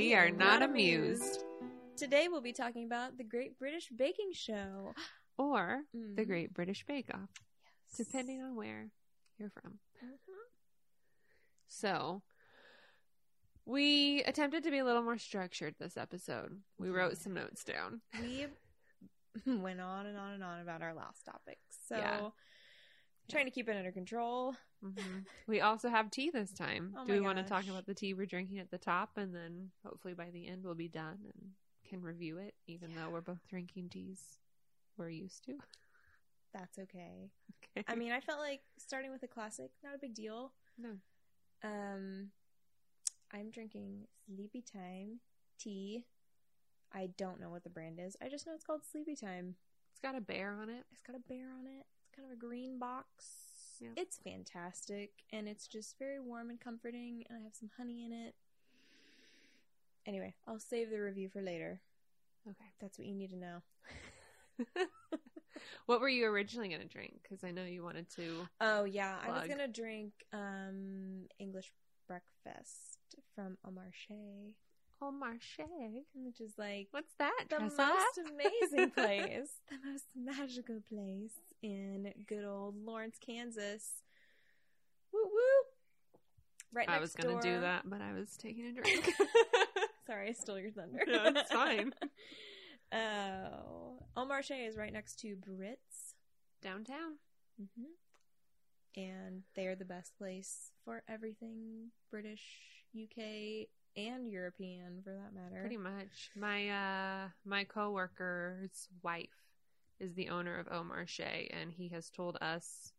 we are not amused. Today we'll be talking about the Great British Baking Show. Or the Mhm. Great British Bake Off, Yes. depending on where you're from. Mhm. So, we attempted to be a little more structured this episode. We wrote some notes down. We went on and on and on about our last topics. So, Yeah. Trying to keep it under control. hmm We also have tea this time. Oh Do we want to talk about the tea we're drinking at the top and then hopefully by the end we'll be done and can review it, even though we're both drinking teas we're used to? That's okay. Okay. I mean, I felt like starting with a classic, not a big deal. no. Um, I'm drinking Sleepy Time tea. I don't know what the brand is. I just know it's called Sleepy Time. It's got a bear on it. It's got a bear on it. Kind of a green box. Yeah. It's fantastic and it's just very warm and comforting and I have some honey in it. Anyway, I'll save the review for later. Okay. That's what you need to know. what were you originally going to drink? Because I know you wanted to. Oh yeah, I was gonna drink um English breakfast from Au Marché, Oh, Marche. which is like What's that? the Tressa? most amazing place, the most magical place in good old Lawrence, Kansas. Woo woo! Right next I was going to do that, but I was taking a drink. Sorry, I stole your thunder. No, it's fine. Oh, Au Marché is right next to Brits. Downtown. hmm And they're the best place for everything British, UK, and European for that matter. Pretty much. My uh my coworker's wife is the owner of Au Marché, and he has told us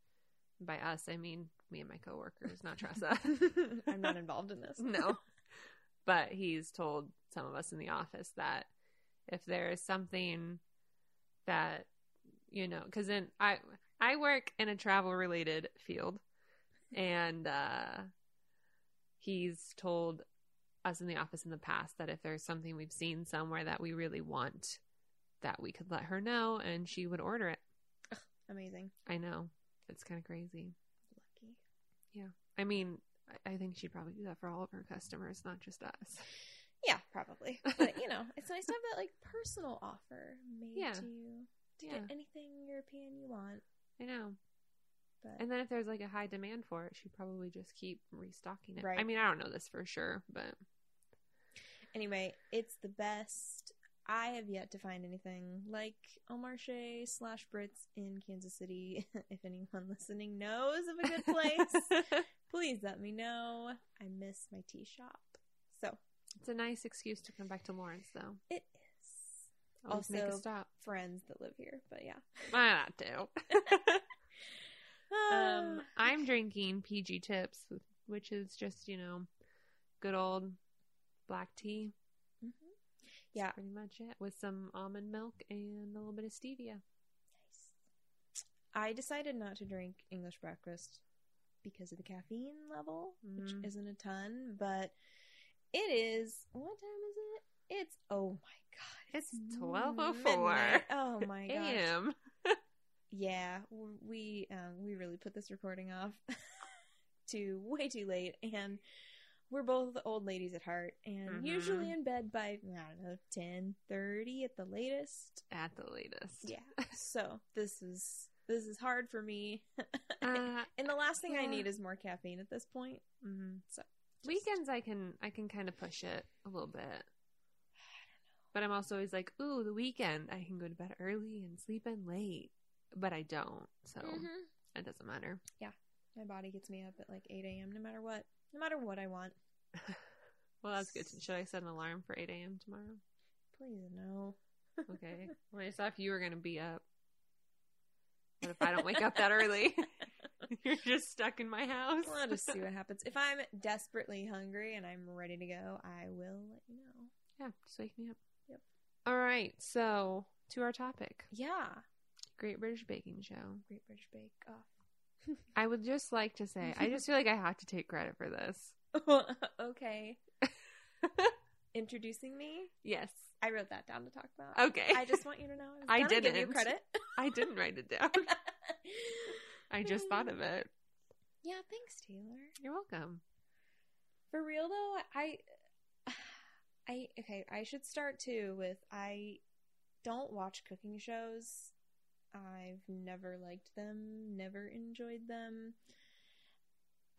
by us I mean me and my coworkers, not Tressa. I'm not involved in this. no. But he's told some of us in the office that if there is something that you know, because then I I work in a travel related field, and uh, he's told us in the office in the past that if there's something we've seen somewhere that we really want, that we could let her know, and she would order it. Amazing. I know it's kind of crazy. Lucky. Yeah. I mean, I- I think she'd probably do that for all of her customers, not just us. Yeah, probably. But you know, it's nice to have that like personal offer made Yeah. to you to Yeah. get anything European you want. I know. But And then if there's like a high demand for it, she'd probably just keep restocking it. Right. I mean, I don't know this for sure, but anyway, it's the best. I have yet to find anything like Au Marché slash Brits in Kansas City. if anyone listening knows of a good place, please let me know. I miss my tea shop. So it's a nice excuse to come back to Lawrence, though. it is. Always Also- stop. Friends that live here, but yeah. Ah, that too. Um. I'm drinking PG Tips, which is just you know, good old black tea. Mhm. That's Yeah. pretty much it with some almond milk and a little bit of stevia. Nice. I decided not to drink English breakfast because of the caffeine level, which Mhm. isn't a ton, but it is. What time is it? It's oh my god! It's 12:04 midnight. Oh my gosh! Am. Yeah, we um, we really put this recording off to way too late, and we're both old ladies at heart, and Mhm. usually in bed by I don't know ten thirty at the latest. at the latest. Yeah, so this is this is hard for me. Uh, and the last thing I need is more caffeine at this point. mhm. So just- Weekends, I can I can kind of push it a little bit. But I'm also always like, ooh, the weekend I can go to bed early and sleep in late, but I don't, so Mhm. it doesn't matter. Yeah, my body gets me up at like eight a.m. no matter what, no matter what I want. Well, that's good. Should I set an alarm for 8 a.m. tomorrow? Please no. Okay. well, I saw if you were gonna be up. What if I don't wake up that early? You're just stuck in my house. We'll just see what happens. If I'm desperately hungry and I'm ready to go, I will let you know. yeah, just wake me up. Yep. All right. So to our topic, Yeah. Great British Baking Show. Great British Bake Off. I would just like to say, I just feel like I have to take credit for this. Okay. Introducing me. Yes. I wrote that down to talk about. Okay. I just want you to know. I I gonna give you credit. I didn't write it down. I just thought of mm. it. Yeah, thanks, Taylor. You're welcome. For real though, I I okay, I should start too with I don't watch cooking shows. I've never liked them, never enjoyed them.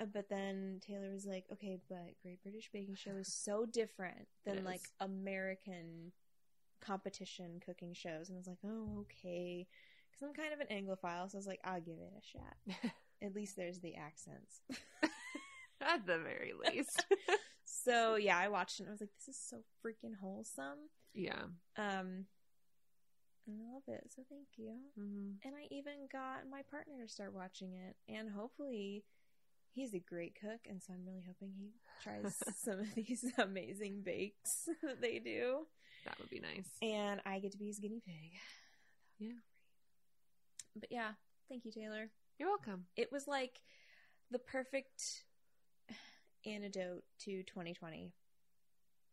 Uh, But then Taylor was like, "Okay, but Great British Baking Show is so different than like. American competition cooking shows." And I was like, "Oh, okay." Cuz I'm kind of an anglophile, so I was like, "I'll give it a shot." At least there's the accents. At the very least. so, yeah, I watched it and I was like, "This is so freaking wholesome." yeah. Um, and I love it. So thank you. hmm And I even got my partner to start watching it, and hopefully, he's a great cook, and so I'm really hoping he tries some of these amazing bakes that they do, That would be nice. and I get to be his guinea pig. Yeah. But yeah, thank you, Taylor. You're welcome. It was like the perfect antidote to 2020.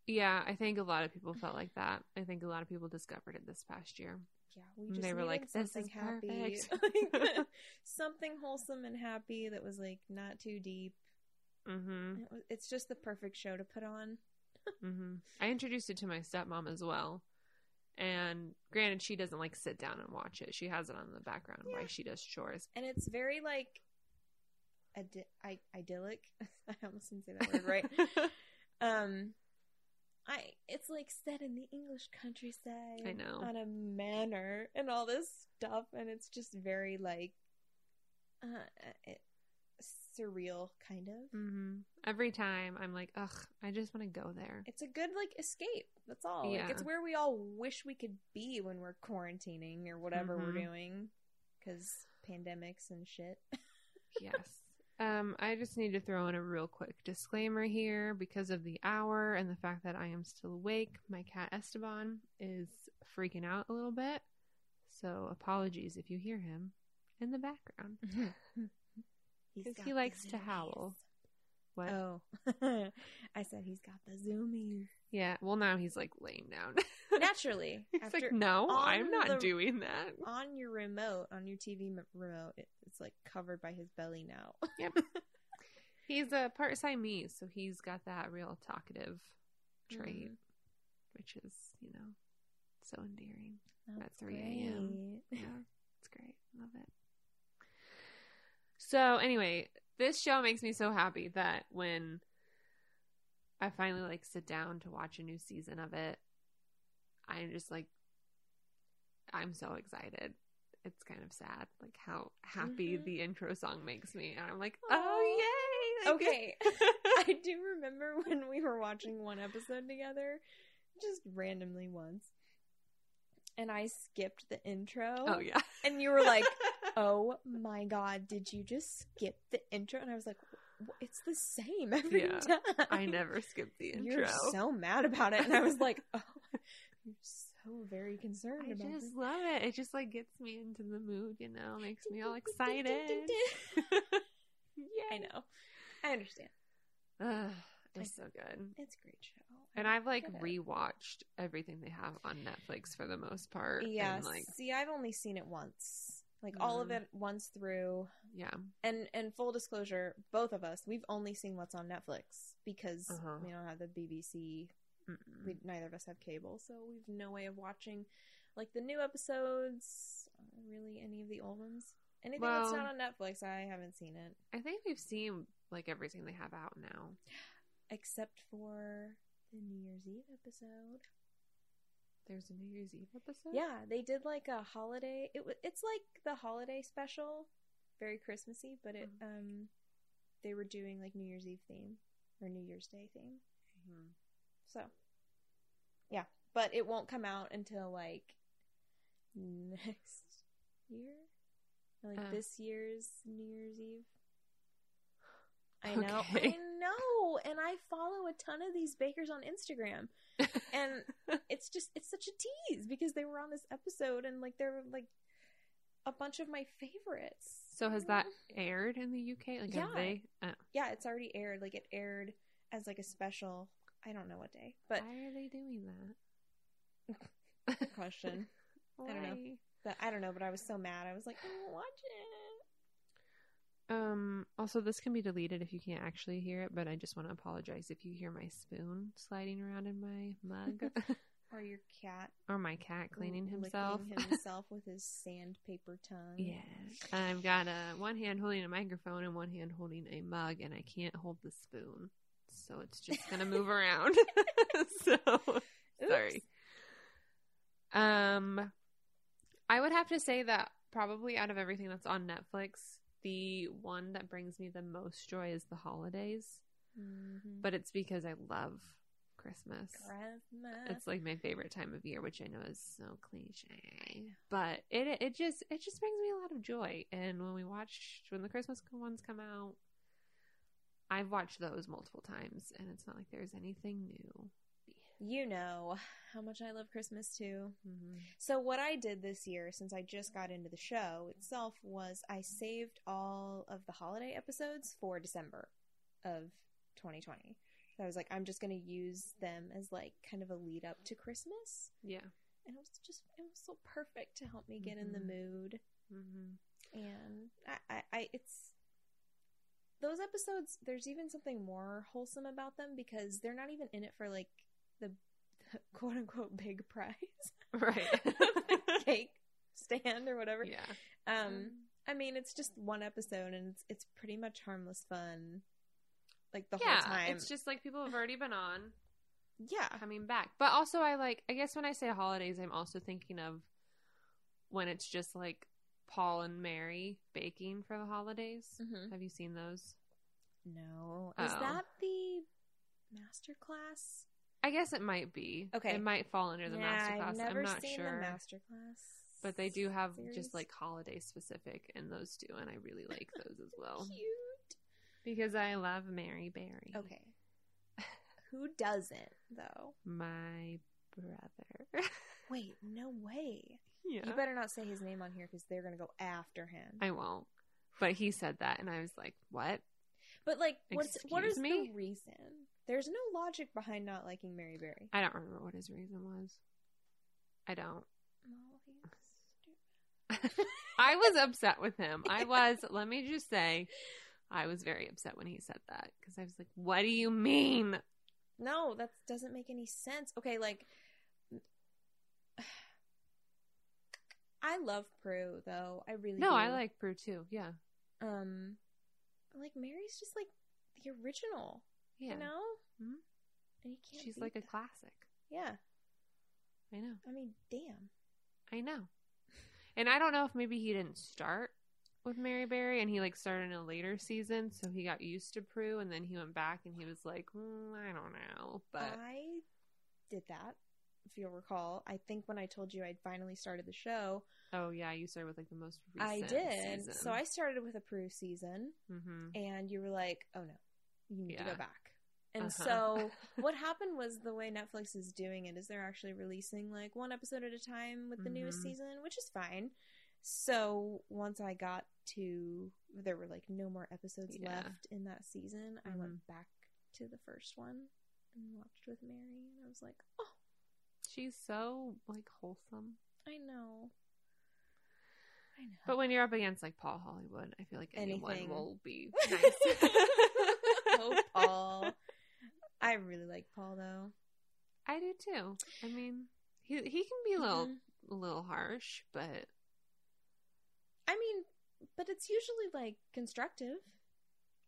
Yeah, I think a lot of people felt like that. I think a lot of people discovered it this past year. Yeah, we just they were like, "This something is happy. Like, something wholesome and happy that was like not too deep. hmm It was- It's just the perfect show to put on. hmm I introduced it to my stepmom as well. And granted, she doesn't like sit down and watch it. She has it on in the background Yeah. while she does chores. and it's very like Id- I- idyllic. I almost didn't say that word right. um, I it's like set in the English countryside. I know. on a manor and all this stuff, and it's just very like uh, it, surreal kind of. hmm Every time I'm like, ugh, I just want to go there. It's a good like escape. That's all. Like, Yeah. it's where we all wish we could be when we're quarantining or whatever we're Mhm. doing because pandemics and shit. yes. Um, I just need to throw in a real quick disclaimer here because of the hour and the fact that I am still awake. My cat Esteban is freaking out a little bit. So apologies if you hear him in the background. because he likes to zoomies. howl. What? Oh, I said he's got the zoomies. Yeah. Well, now he's like laying down. Naturally, he's like, no, I'm not the- doing that. on your remote, on your TV remote, it, it's like covered by his belly now. yep. He's a part Siamese, so he's got that real talkative trait, Mhm. which is, you know, so endearing. That's 3 a.m.. Yeah, it's great. Love it. So, anyway, this show makes me so happy that when I finally like sit down to watch a new season of it, I'm just like, I'm so excited. It's kind of sad, like how happy Mhm. the intro song makes me, and I'm like, oh yay! Like, Okay, I do remember when we were watching one episode together, just randomly once, and I skipped the intro. oh yeah, and you were like, "Oh my god, did you just skip the intro?" And I was like, "It's the same every Yeah, time." I never skip the intro. You're so mad about it, and I was like, "Oh, you're so very concerned about it. I about just this." love it. It just like gets me into the mood, you know, makes me all excited. Yeah, I know. I understand. It's so good. It's a great show. And I've like rewatched everything they have on Netflix for the most part. Yeah. Like, See, I've only seen it once. Like all of Mhm. it once through. yeah. And and full disclosure, both of us, we've only seen what's on Netflix because Uh-huh. we don't have the BBC. Mm-mm. We neither of us have cable, so we've no way of watching like the new episodes, really any of the old ones. Anything that's not on Netflix, I haven't seen it I think we've seen like everything they have out now. except for the New Year's Eve episode. There's a New Year's Eve episode? Yeah, they did like a holiday. It was it's like the holiday special, very Christmassy, but it Mm. um they were doing like New Year's Eve theme or New Year's Day theme. Mhm. So, yeah, but it won't come out until like next year, like Uh. this year's New Year's Eve. I know, Okay. I know, and I follow a ton of these bakers on Instagram, and it's just it's such a tease because they were on this episode and like they're like a bunch of my favorites. so has that aired in the UK? Like, Yeah. they? Uh, Yeah, it's already aired. Like it aired as like a special. I don't know what day, but why are they doing that? Question. I don't know. But I don't know. But I was so mad. I was like, I don't watch it. Um, Also, this can be deleted if you can't actually hear it, but I just want to apologize if you hear my spoon sliding around in my mug Or your cat or my cat cleaning himself. himself with his sandpaper tongue. Yes. I've got a one hand holding a microphone and one hand holding a mug, and I can't hold the spoon. So it's just going to move around. so sorry. Um, I would have to say that probably out of everything that's on Netflix, the one that brings me the most joy is the holidays. Mhm. But it's because I love Christmas. Christmas. It's like my favorite time of year, which I know is so cliche, but it it just it just brings me a lot of joy. And when we watch when the Christmas ones come out, I've watched those multiple times, and it's not like there's anything new. You know how much I love Christmas too. Mm-hmm. So what I did this year, since I just got into the show itself, was I saved all of the holiday episodes for December of 2020. So I was like, I'm just going to use them as like kind of a lead up to Christmas, Yeah. and it was just it was so perfect to help me get in the Mhm. mood. Mm-hmm. And I, I, I, it's those episodes. There's even something more wholesome about them because they're not even in it for like the, the quote unquote big prize. Right. cake stand or whatever. yeah. Um, I mean, it's just one episode, and it's it's pretty much harmless fun, like the yeah, whole time. it's just like people have already been on yeah, coming back. But also, I like. I guess when I say holidays, I'm also thinking of when it's just like Paul and Mary baking for the holidays. Mhm. Have you seen those? no, is Oh. that the master class? I guess it might be. Okay. It might fall under the yeah, master I've class. never I'm not seen sure. the master class, but they do have series. just like holiday specific in those two, and I really like those as well cute. because I love Mary Berry. Okay, who doesn't though? My brother. Wait, no way. yeah. You better not say his name on here because they're gonna go after him. I won't. But he said that, and I was like, "What?" but like, what's what is me? the reason? There's no logic behind not liking Mary Berry. I don't remember what his reason was. I don't. Well, he's stupid. I was upset with him. I was. let me just say, I was very upset when he said that because I was like, "What do you mean?" No, that doesn't make any sense. Okay, like I love Prue though. I really No, do. I like Prue too. Yeah, um like Mary's just like the original, yeah. you know? Mhm. Can't She's like a classic. Yeah. I know. I mean, damn. I know. And I don't know if maybe he didn't start with Mary Berry and he like started in a later season, so he got used to Prue, and then he went back and he was like, mm, I don't know, but I did that. If you'll recall, I think when I told you I'd finally started the show, oh yeah, you started with like the most recent. I did. So I started with a Prue season, hmm and you were like, "Oh no, you need to go back." And Uh-huh. so what happened was the way Netflix is doing it is they're actually releasing like one episode at a time with the newest Mhm. season, which is fine. So once I got to there were like no more episodes Yeah. left in that season, I Mhm. went back to the first one and watched with Mary and I was like, "Oh, She's so like wholesome. I know." I know. But when you're up against like Paul Hollywood, I feel like anyone Anything. will be nice. oh, Paul. I really like Paul though. I do too. I mean, he he can be a little Mhm. a little harsh, but I mean, but it's usually like constructive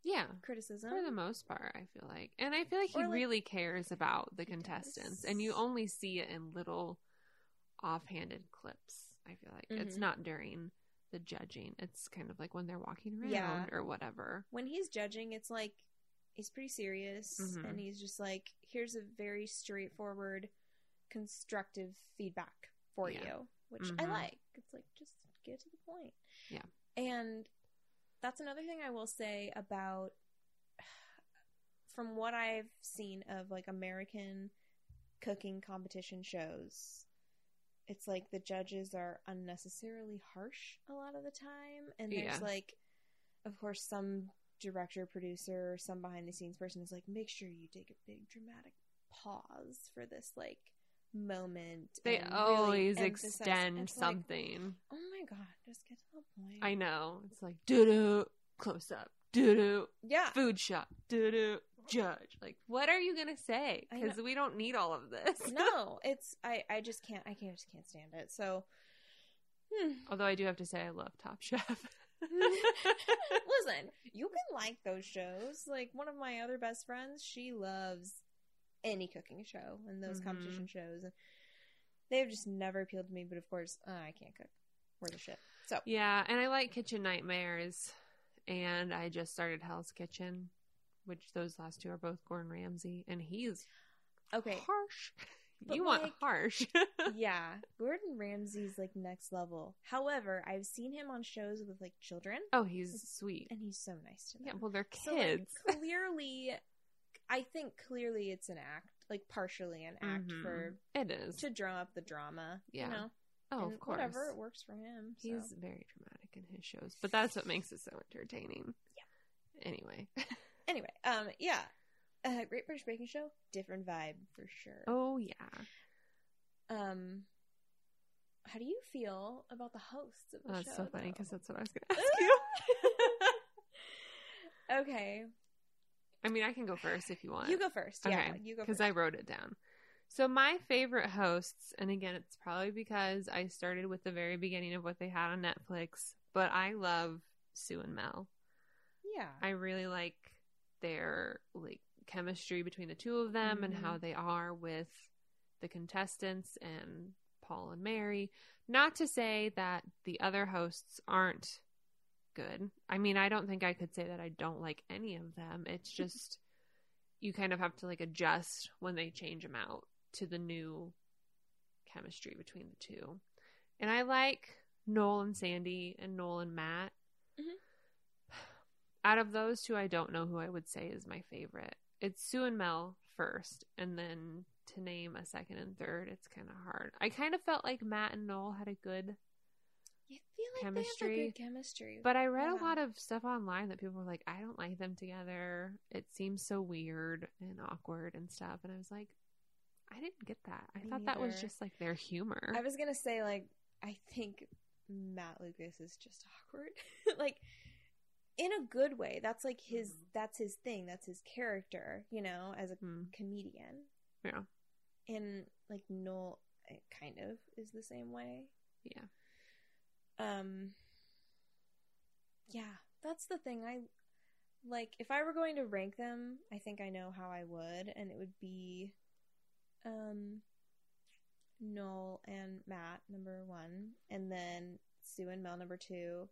yeah, criticism. for the most part, I feel like, and I feel like he like- really cares about the contestants, and you only see it in little offhanded clips. I feel like it's Mhm. not during the judging; it's kind of like when they're walking around Yeah. or whatever. when he's judging, it's like he's pretty serious Mhm. and he's just like, here's a very straightforward, constructive feedback for Yeah. you, which I Mhm. like. It's like, just get to the point. Yeah. And that's another thing I will say about, from what I've seen of like American cooking competition shows, it's like the judges are unnecessarily harsh a lot of the time. And there's Yeah. like, of course, some director, producer, some behind the scenes person is like, make sure you take a big dramatic pause for this like moment. They and really always extend it's like, something. oh my god, just get to the point. I know. It's like doo doo close up, doo doo. Yeah. Food shop, doo doo. Judge. Like, what are you gonna say? Because we don't need all of this. no, it's I I just can't I can't just can't stand it. So hmm. Although I do have to say, I love Top Chef. listen, you can like those shows. Like one of my other best friends, she loves any cooking show and those Mhm. competition shows, and they've just never appealed to me. But of course, uh, I can't cook. We're the shit. So yeah, and I like Kitchen Nightmares, and I just started Hell's Kitchen, which those last two are both Gordon Ramsay, and he's okay, harsh. But, you want harsh. yeah, Gordon Ramsay's like next level. However, I've seen him on shows with like children, oh, he's sweet. and he's so nice to them. Yeah, well, they're So, like, kids. clearly, I think clearly it's an act, like partially an act Mhm. for It is. to drum up the drama. Yeah. You know? oh, and of course. Whatever, it works for him. so. He's very dramatic in his shows, but that's what makes it so entertaining. Yeah. Anyway. Anyway, um, yeah. Uh, Great British Baking Show, different vibe for sure. oh yeah. Um, how do you feel about the hosts of the that's show? so funny because that's what I was going to ask you. okay, I mean, I can go first if you want. you go first. Yeah, Okay, you go because. I wrote it down. So my favorite hosts, and again, it's probably because I started with the very beginning of what they had on Netflix, but I love Sue and Mel. yeah, I really like their like chemistry between the two of them and Mhm. how they are with the contestants and Paul and Mary. Not to say that the other hosts aren't good. I mean, I don't think I could say that I don't like any of them. It's just you kind of have to like adjust when they change them out to the new chemistry between the two. And I like Noel and Sandy and Noel and Matt. Mhm. Out of those two, I don't know who I would say is my favorite. It's Sue and Mel first, and then to name a second and third, it's kind of hard. I kind of felt like Matt and Noel had a good you feel like they have chemistry, a good chemistry, but I read Yeah. a lot of stuff online that people were like, I don't like them together. It seems so weird and awkward and stuff. And I was like, I didn't get that. I Me thought that was just like their humor. I was gonna say like I think Matt Lucas is just awkward, like in a good way. That's like his. Mhm. That's his thing. That's his character. You know, as a Hmm. comedian. Yeah. And like Noel, it kind of is the same way. Yeah. Um. Yeah, that's the thing. I like if I were going to rank them, I think I know how I would, and it would be, um, Noel and Matt number one, and then Sue and Mel number two,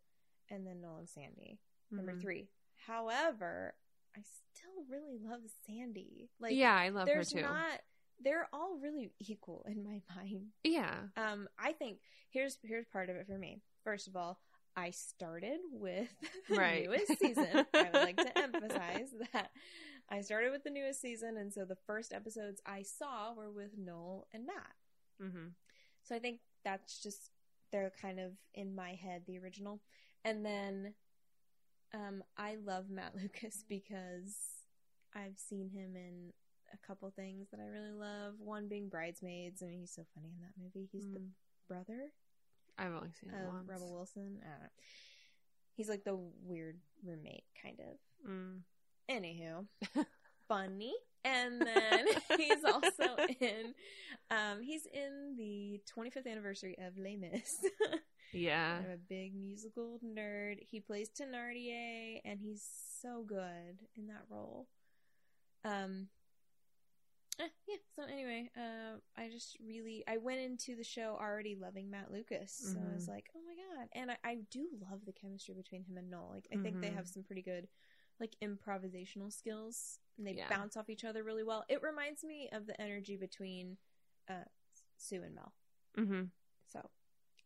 and then Noel and Sandy number Mhm. three. However, I still really love Sandy. Like, yeah, I love her too. not. They're all really equal in my mind. Yeah. Um, I think here's here's part of it for me. First of all, I started with the Right. newest season. I would like to emphasize that I started with the newest season, and so the first episodes I saw were with Noel and Matt. Mm-hmm. So I think that's just they're kind of in my head the original, and then um, I love Matt Lucas because I've seen him in a couple things that I really love. One being Bridesmaids. I mean, he's so funny in that movie. He's the Mm. brother I've only seen of once. Rebel Wilson. I don't know. He's like the weird roommate, kind of. Mm. Anywho, funny. And then he's also in, um, he's in the 25th anniversary of Les Mis. Yeah. I'm a big musical nerd. He plays Thenardier, and he's so good in that role. Um. eh, yeah. So anyway, uh, I just really I went into the show already loving Matt Lucas, so I was Mhm. like, oh my god, and I, I do love the chemistry between him and Noel. Like I think they Mhm. have some pretty good like improvisational skills, and they Yeah. bounce off each other really well. It reminds me of the energy between uh, Sue and Mel. Mm-hmm. So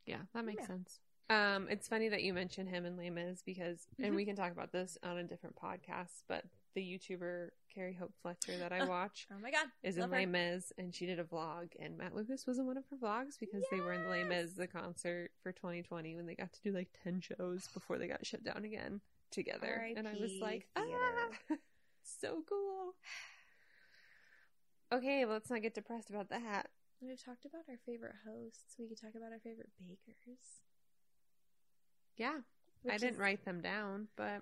Yeah, that makes Yeah. sense. Um, it's funny that you mentioned him and Mis because, and Mhm. we can talk about this on a different podcast, but the YouTuber Carrie Hope Fletcher that I watch oh my god, is love in Les. Mis, and she did a vlog, and Matt Lucas was in one of her vlogs because they were in Les Mis, the concert for 2020, when they got to do like 10 shows before they got shut down again together. And I was like, theater. ah, so cool. Okay, let's not get depressed about that. We've talked about our favorite hosts. We could talk about our favorite bakers. Yeah, I didn't is- write them down, but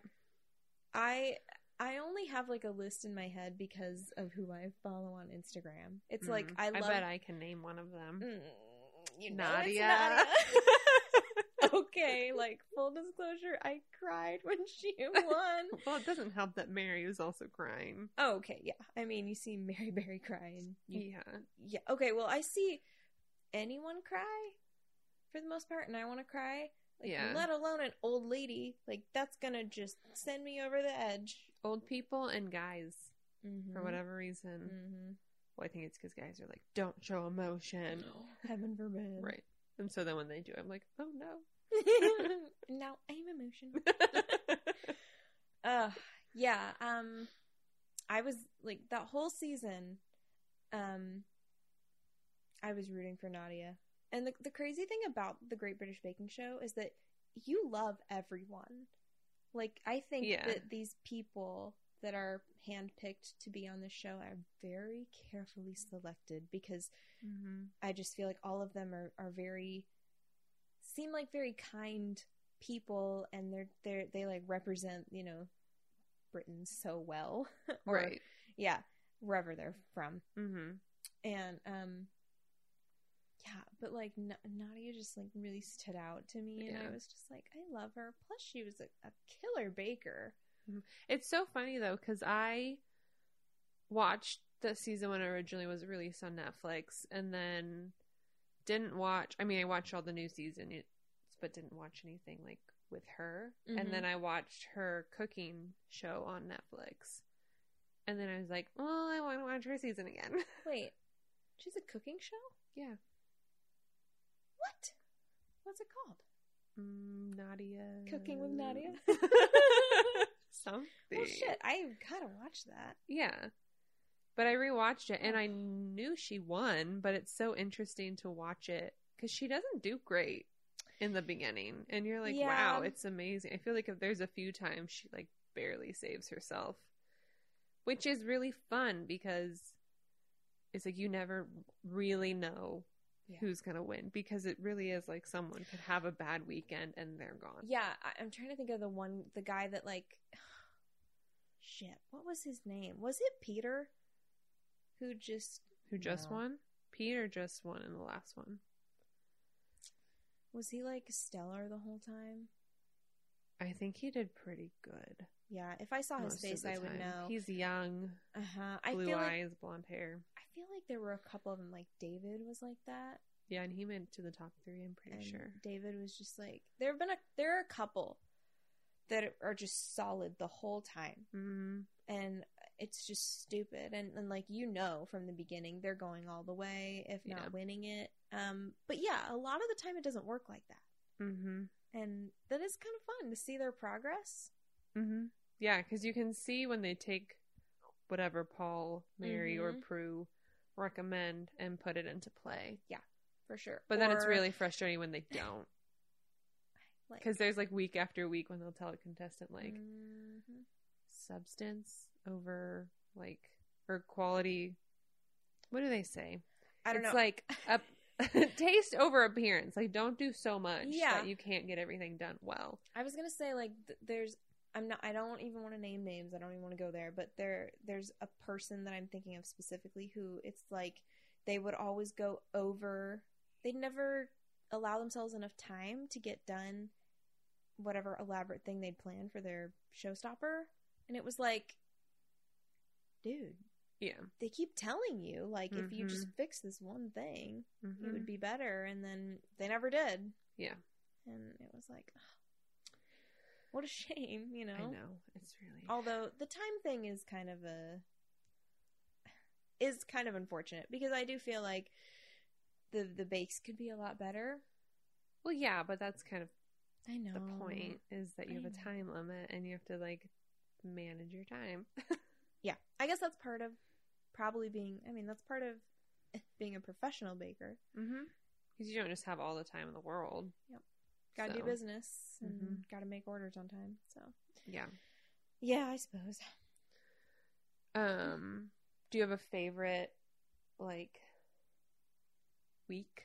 I I only have like a list in my head because of who I follow on Instagram. It's like Mm, I love. bet I can name one of them. Mm, you know Nadia. Okay, like full disclosure, I cried when she won. well, it doesn't help that Mary was also crying. Oh, okay, yeah. I mean, you see Mary Berry crying. you, Yeah. yeah. Okay, well, I see anyone cry for the most part, and I want to cry. Like, Yeah. Let alone an old lady. Like that's gonna just send me over the edge. Old people and guys, Mm-hmm. for whatever reason. Mm-hmm. Well, I think it's because guys are like, don't show emotion. Heaven forbid. Right. And so then when they do, I'm like, oh no. now I'm emotional. Uh yeah, um I was like that whole season um I was rooting for Nadia. And the the crazy thing about the Great British Baking Show is that you love everyone. Like I think Yeah. that these people that are handpicked to be on the show are very carefully selected because mm-hmm. I just feel like all of them are, are very seem like very kind people and they're they're they like represent, you know, Britain so well. Or- Right. Yeah, wherever they're from. Mm-hmm. And um yeah, but like N- Nadia just like really stood out to me and Yeah. I was just like I love her. Plus she was a, a killer baker. It's so funny though, because I watched the season when it originally was released on Netflix and then didn't watch. I mean, I watched all the new season, but didn't watch anything like with her. Mhm. And then I watched her cooking show on Netflix. And then I was like, well, I want to watch her season again. Wait. She's a cooking show? yeah. What? What's it called? Mm, Nadia. Cooking with Nadia? Something. Well shit, I gotta watch that. Yeah. But I rewatched it and oh. I knew she won, but it's so interesting to watch it because she doesn't do great in the beginning. And you're like, Yeah. wow, it's amazing. I feel like if there's a few times she like barely saves herself, which is really fun because it's like you never really know Yeah. who's going to win because it really is like someone could have a bad weekend and they're gone. Yeah, I, I'm trying to think of the one, the guy that like, shit, what was his name? Was it Peter? Who just Who just No. won? Peter just won in the last one. was he like stellar the whole time? I think he did pretty good. Yeah, if I saw his most face, I would know. He's young, Uh huh. I blue feel like eyes, blonde hair. I feel like there were a couple of them. Like David was like that. Yeah, and he went to the top three. I'm pretty and sure. David was just like there have been a there are a couple that are just solid the whole time, Mm, and it's just stupid. And and like you know from the beginning, they're going all the way, if not Yeah. winning it. Um, but yeah, a lot of the time it doesn't work like that, mm-hmm. and that is kind of fun to see their progress. Mm-hmm. Yeah, because you can see when they take whatever Paul, Mary, or Mhm. Prue recommend and put it into play. Yeah, for sure, But then it's really frustrating when they don't. like, Because there's like week after week when they'll tell a contestant like mhm. Substance over like or quality. What do they say? I don't know. it's know. like a taste over appearance. Like don't do so much Yeah. that you can't get everything done well. I was gonna say like th- there's I'm not I don't even want to name names I don't even want to go there but there there's a person that I'm thinking of specifically who it's like they would always go over they'd never allow themselves enough time to get done whatever elaborate thing they'd planned for their showstopper and it was like dude Yeah. they keep telling you like if you just Mhm. fix this one thing Mhm. it would be better and then they never did Yeah. and it was like what a shame you know I know. It's really although the time thing is kind of a is kind of unfortunate because i do feel like the the bakes could be a lot better Well, yeah, but that's kind of i know the point is that you have a time limit and you have to like manage your time. yeah i guess that's part of probably being i mean that's part of being a professional baker mm-hmm. Because you don't just have all the time in the world. Yep. gotta do business and Mhm. gotta make orders on time so Yeah. yeah i suppose Um, do you have a favorite like week?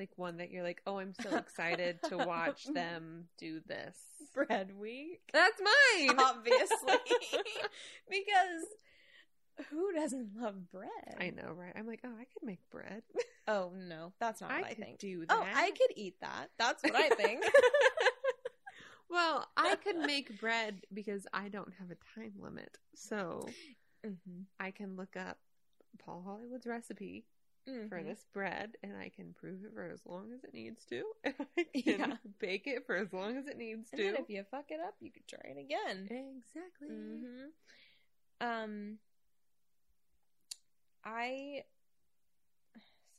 Like one that you're like, oh, I'm so excited to watch them do this. Bread week. That's mine. Obviously. because who doesn't love bread? I know, right? I'm like, oh, I could make bread. Oh no, that's not I what I could think. do that. Oh, I could eat that. That's what I think. well, I could make bread because I don't have a time limit. So mm-hmm. I can look up Paul Hollywood's recipe for this bread and I can prove it for as long as it needs to. And I can Yeah. bake it for as long as it needs And to. then if you fuck it up, you could try it again. exactly. hmm Um, I.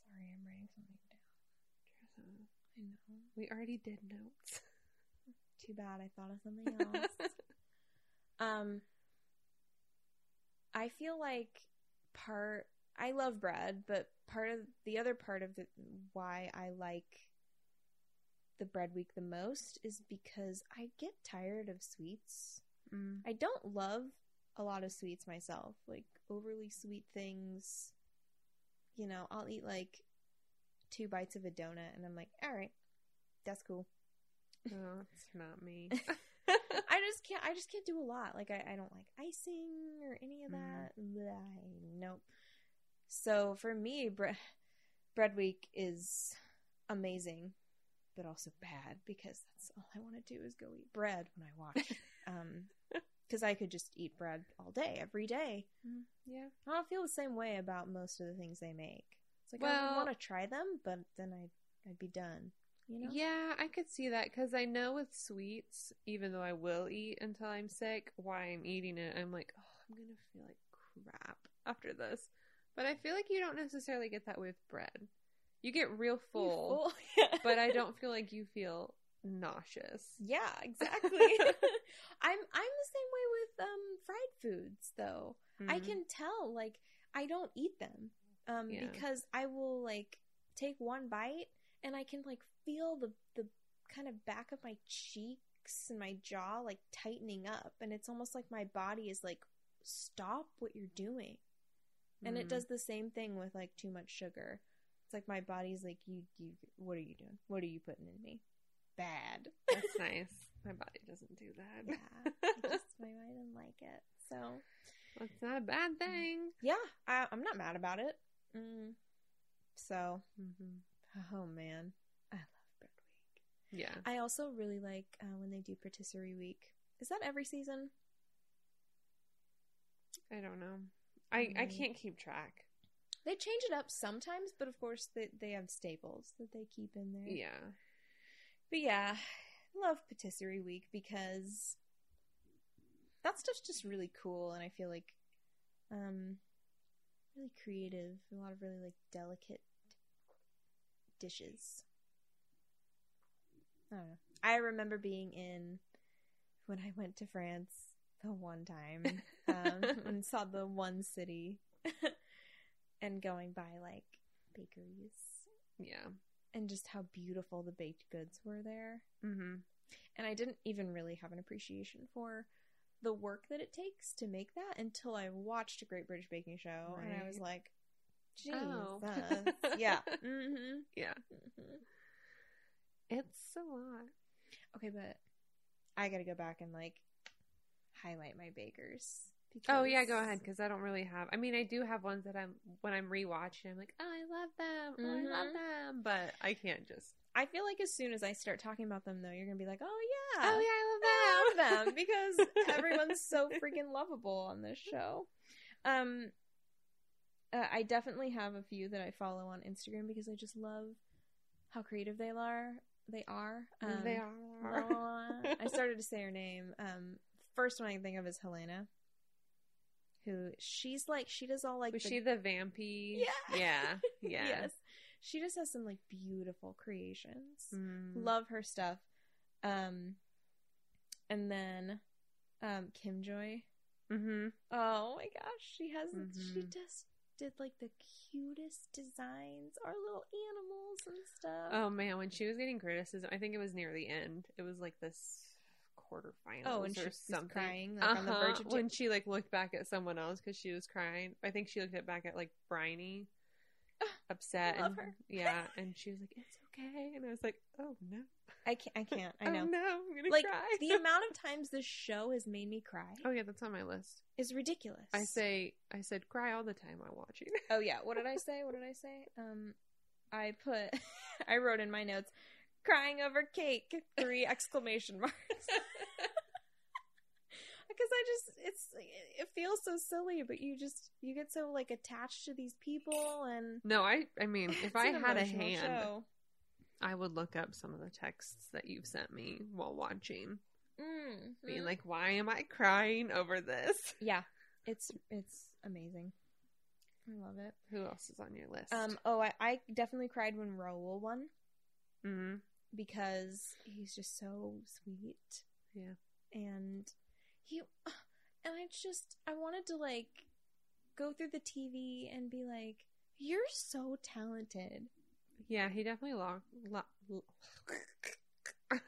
Sorry, I'm writing something down. I know. We already did notes. Too bad. I thought of something else. um, I feel like part. I love bread, but part of the other part of the why I like the bread week the most is because I get tired of sweets. Mm. I don't love a lot of sweets myself, like overly sweet things. You know, I'll eat like two bites of a donut and I'm like, all right, that's cool. Oh, it's not me. I just can't. I just can't do a lot. Like I, I don't like icing or any of Mm. that. Blah, nope. So for me, bread bread week is amazing, but also bad because that's all I want to do is go eat bread when I watch. um, because I could just eat bread all day, every day. Mm, yeah. I don't feel the same way about most of the things they make. It's like I Well- would want to try them, but then I'd I'd be done. You know? Yeah, I could see that because I know with sweets, even though I will eat until I'm sick, why I'm eating it, I'm like, oh, I'm gonna feel like crap after this. But I feel like you don't necessarily get that with bread. You get real full, full? but I don't feel like you feel nauseous. Yeah, exactly. I'm I'm the same way with um fried foods though. I Mm. can tell like I don't eat them um Yeah. because I will like take one bite and I can like feel the the kind of back of my cheeks and my jaw like tightening up and it's almost like my body is like stop what you're doing. And it Mm. does the same thing with like too much sugar. It's like my body's like you you what are you doing? What are you putting in me? Bad. That's nice. My body doesn't do that. Yeah, just my mind didn't like it. So That's not a bad thing. yeah, I, I'm not mad about it. Mm. So hmm oh man, I love Bread Week. Yeah. I also really like uh, when they do Patisserie Week. Is that every season? I don't know. I, I Mm. can't keep track. They change it up sometimes, but of course they they have staples that they keep in there. Yeah. But yeah, love Patisserie Week because that stuff's just really cool, and I feel like um really creative. A lot of really like delicate dishes. I don't know. I remember being in when I went to France the one time um, and saw the one city and going by like bakeries Yeah. and just how beautiful the baked goods were there. Mm-hmm. And I didn't even really have an appreciation for the work that it takes to make that until I watched a Great British Baking Show and I was like, Jesus. Oh. yeah. Mm-hmm. Yeah. hmm It's a lot. Okay, but I gotta go back and like highlight my bakers. Oh yeah, go ahead because I don't really have. I mean, I do have ones that I'm when I'm rewatching. I'm like, oh, I love them. Oh, I love Mhm. them. But I can't just. I feel like as soon as I start talking about them, though, you're gonna be like, "Oh yeah, Oh yeah, I love them, I love love them because everyone's so freaking lovable on this show. Um, uh, I definitely have a few that I follow on Instagram because I just love how creative they are. They are. Um, they are. I started to say her name. Um, first one I can think of is Helena, who she's like she does all like Was the- she the vampy? Yeah. Yeah. Yeah. yes, she just has some like beautiful creations. Mm. Love her stuff. Um, and then um, Kim Joy. Mm-hmm. Oh my gosh, she has she Mhm. just did like the cutest designs, our little animals and stuff. Oh man, when she was getting criticism, I think it was near the end. It was like this quarterfinals Oh, and or something. crying like, on the Uh-huh, verge of when she like looked back at someone else because she was crying. I think she looked at back at like Briony, upset. love and, her. Yeah, and she was like, "It's okay?" And I was like, "Oh no, I can't. I can't. I oh know. no, I'm gonna like cry." the amount of times this show has made me cry oh yeah, that's on my list. is ridiculous. I say, I said, cry all the time while watching. Oh yeah, what did I say? What did I say? Um, I put, I wrote in my notes, crying over cake, three exclamation marks. Because I just, it's, it feels so silly, but you just, you get so like attached to these people, and no, I, I mean, if I had a hand, show. I would look up some of the texts that you've sent me while watching, Mm, being like, "Why am I crying over this?" yeah, it's, it's amazing. I love it. Who else is on your list? Um, oh, I, I definitely cried when Rahul won hmm because he's just so sweet. Yeah. and he and I just I wanted to like go through the TV and be like, "You're so talented." yeah, he definitely. Lo- lo-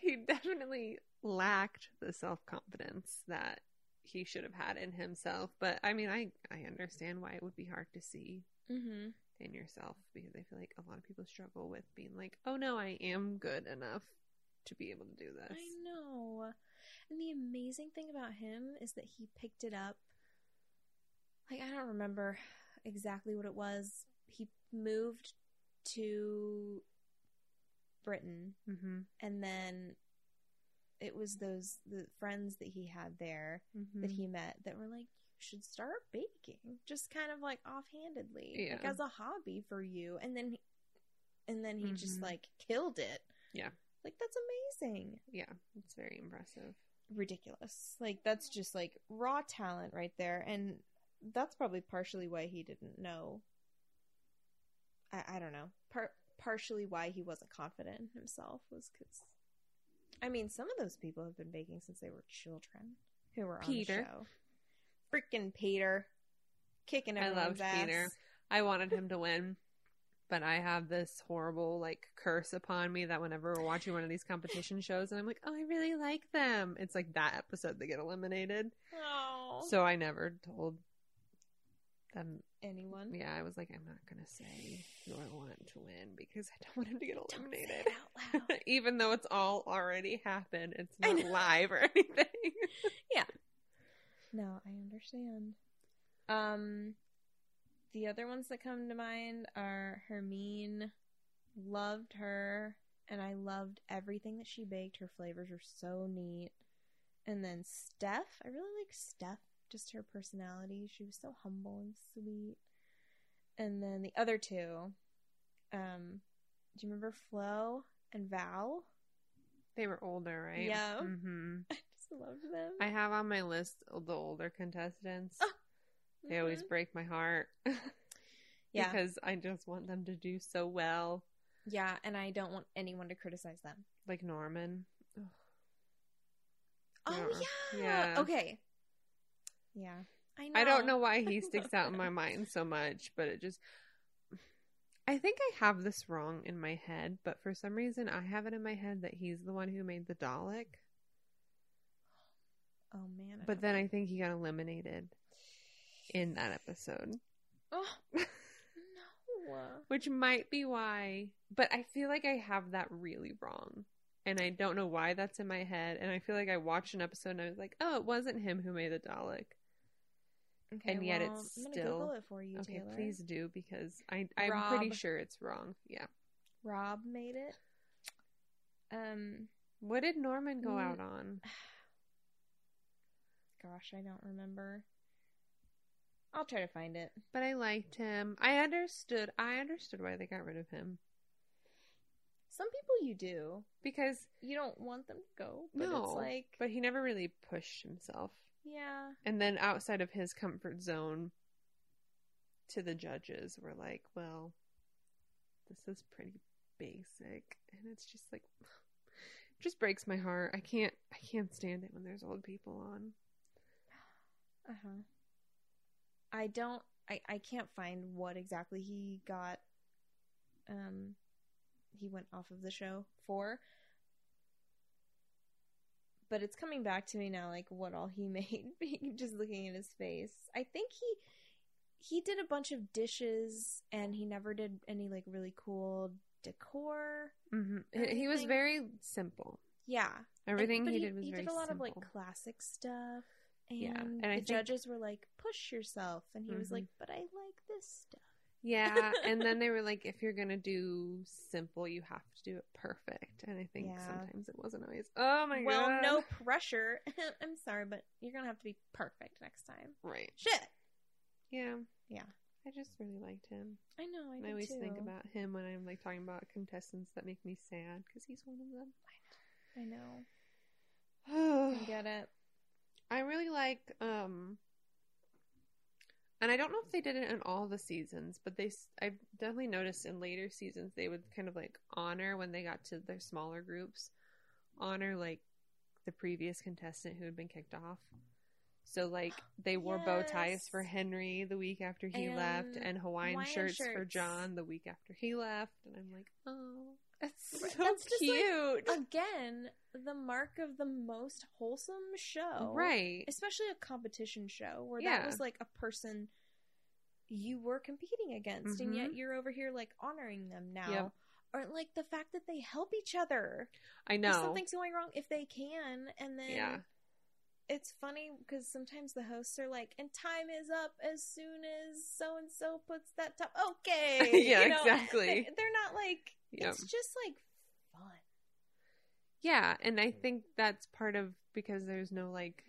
he definitely lacked the self confidence that he should have had in himself. But I mean, I I understand why it would be hard to see mm-hmm. In yourself because I feel like a lot of people struggle with being like, "Oh no, I am good enough to be able to do this." I know. And the amazing thing about him is that he picked it up. Like I don't remember exactly what it was. He moved to Britain Mm-hmm. and then it was those the friends that he had there Mm-hmm. that he met that were like, should start baking, just kind of like offhandedly, like as a hobby for you. And then, he, and then he just Mhm. like killed it. Yeah. like that's amazing, yeah, it's very impressive. ridiculous. Like that's just like raw talent right there, and that's probably partially why he didn't know. I, I don't know. Par- partially why he wasn't confident in himself was because, I mean, some of those people have been baking since they were children who were on Peter. the show. Freaking Peter, kicking I everyone's love ass. Peter. I wanted him to win, but I have this horrible like curse upon me that whenever we're watching one of these competition shows and I'm like, oh, I really like them, it's like that episode they get eliminated. Oh, So I never told them. anyone? Yeah, I was like, I'm not gonna say who I want to win because I don't want him to get eliminated. it out loud. Even though it's all already happened, it's not live or anything. No, I understand. Um, the other ones that come to mind are Hermine. Loved her, and I loved everything that she baked. Her flavors were so neat. And then Steph, I really like Steph, just her personality. She was so humble and sweet. And then the other two, um, do you remember Flo and Val? they were older, right? Yeah. hmm I them. I have on my list the older contestants. Oh, They always Mhm. break my heart. Yeah. Because I just want them to do so well. Yeah, and I don't want anyone to criticize them. Like Norman. Oh Yeah. yeah. Yeah. Okay. Yeah. I know. I don't know why he sticks out in my mind so much, but it just. I think I have this wrong in my head, but for some reason I have it in my head that he's the one who made the Dalek. Oh man. But then I think he got eliminated in that episode. Oh no. which might be why but i feel like i have that really wrong and i don't know why that's in my head and i feel like i watched an episode and i was like oh it wasn't him who made the dalek Okay, And yet well, it's I'm gonna still- Google it for you, okay Taylor. please do because i i'm pretty sure it's wrong yeah Rob made it. Um. what did norman go Mm. out on Gosh, I don't remember. I'll try to find it. but i liked him i understood i understood why they got rid of him Some people you do. because You don't want them to go, but no it's like, but he never really pushed himself yeah, And then outside of his comfort zone to the judges were like, well, this is pretty basic. And it's just like it just breaks my heart. I can't I can't stand it when there's old people on. Uh huh. I don't. I I can't find what exactly he got. Um, he went off of the show for. But it's coming back to me now, like what all he made. Just looking at his face, I think he he did a bunch of dishes and he never did any like really cool decor. hmm He, he was very simple. Yeah. Everything but he, did was very simple. he did a lot simple. of like classic stuff. And, Yeah, and the I think- judges were like, "Push yourself," and he was Mhm. like, "But I like this stuff." Yeah, and then they were like, if you're gonna do simple, you have to do it perfect. And I think Yeah. sometimes it wasn't always. Oh my well, god! Well, no pressure. I'm sorry, but you're gonna have to be perfect next time. Right? Shit. Yeah. Yeah. I just really liked him. I know. I, I, always too. think about him when I'm like talking about contestants that make me sad because he's one of them. I know. I get it. I really like um and I don't know if they did it in all the seasons, but they—I've definitely noticed in later seasons they would kind of like honor when they got to their smaller groups, honor like the previous contestant who had been kicked off. So like they wore bow ties for Henry the week after he left And and Hawaiian, Hawaiian shirts, for. John the week after he left and I'm like, "Oh, that's so that's just, like, cute." Again, the mark of the most wholesome show, right. Especially a competition show where Yeah. that was like a person you were competing against, and yet Mhm. you're over here like honoring them now. Yep. Or like the fact that they help each other. I If know. something's going wrong, if they can, and then Yeah. it's funny because sometimes the hosts are like, "And time is up as soon as so and so puts that top." Okay, Yeah, You know, exactly. They, they're not like Yep. it's just like fun. Yeah, and I think that's part of because there's no like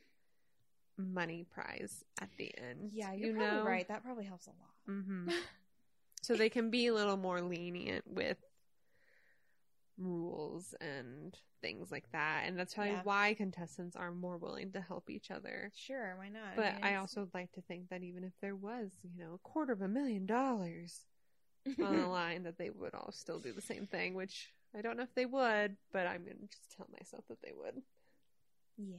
money prize at the end. Yeah, you're you know? right. That probably helps a lot. hmm so they can be a little more lenient with rules and things like that, and that's probably Yeah. why contestants are more willing to help each other. Sure, why not? But mean, I also like to think that even if there was, you know, a quarter of a million dollars on the line, that they would all still do the same thing. Which I don't know if they would, but I'm gonna just tell myself that they would. Yeah.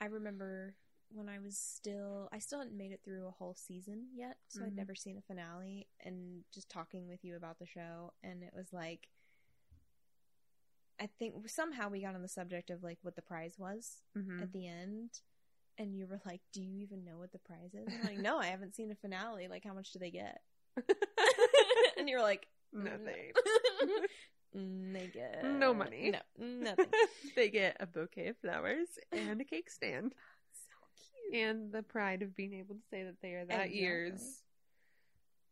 I remember when I was still I still hadn't made it through a whole season yet, so I'd Mhm. never seen a finale and just talking with you about the show and it was like I think somehow we got on the subject of like what the prize was hmm at the end and you were like, "Do you even know what the prize is?" I'm like, "No, I haven't seen a finale. Like how much do they get?" and you're like, Nothing. "Mm, "They get No money. No, nothing." they get a bouquet of flowers and a cake stand, so cute. and the pride of being able to say that they are that Exactly. year's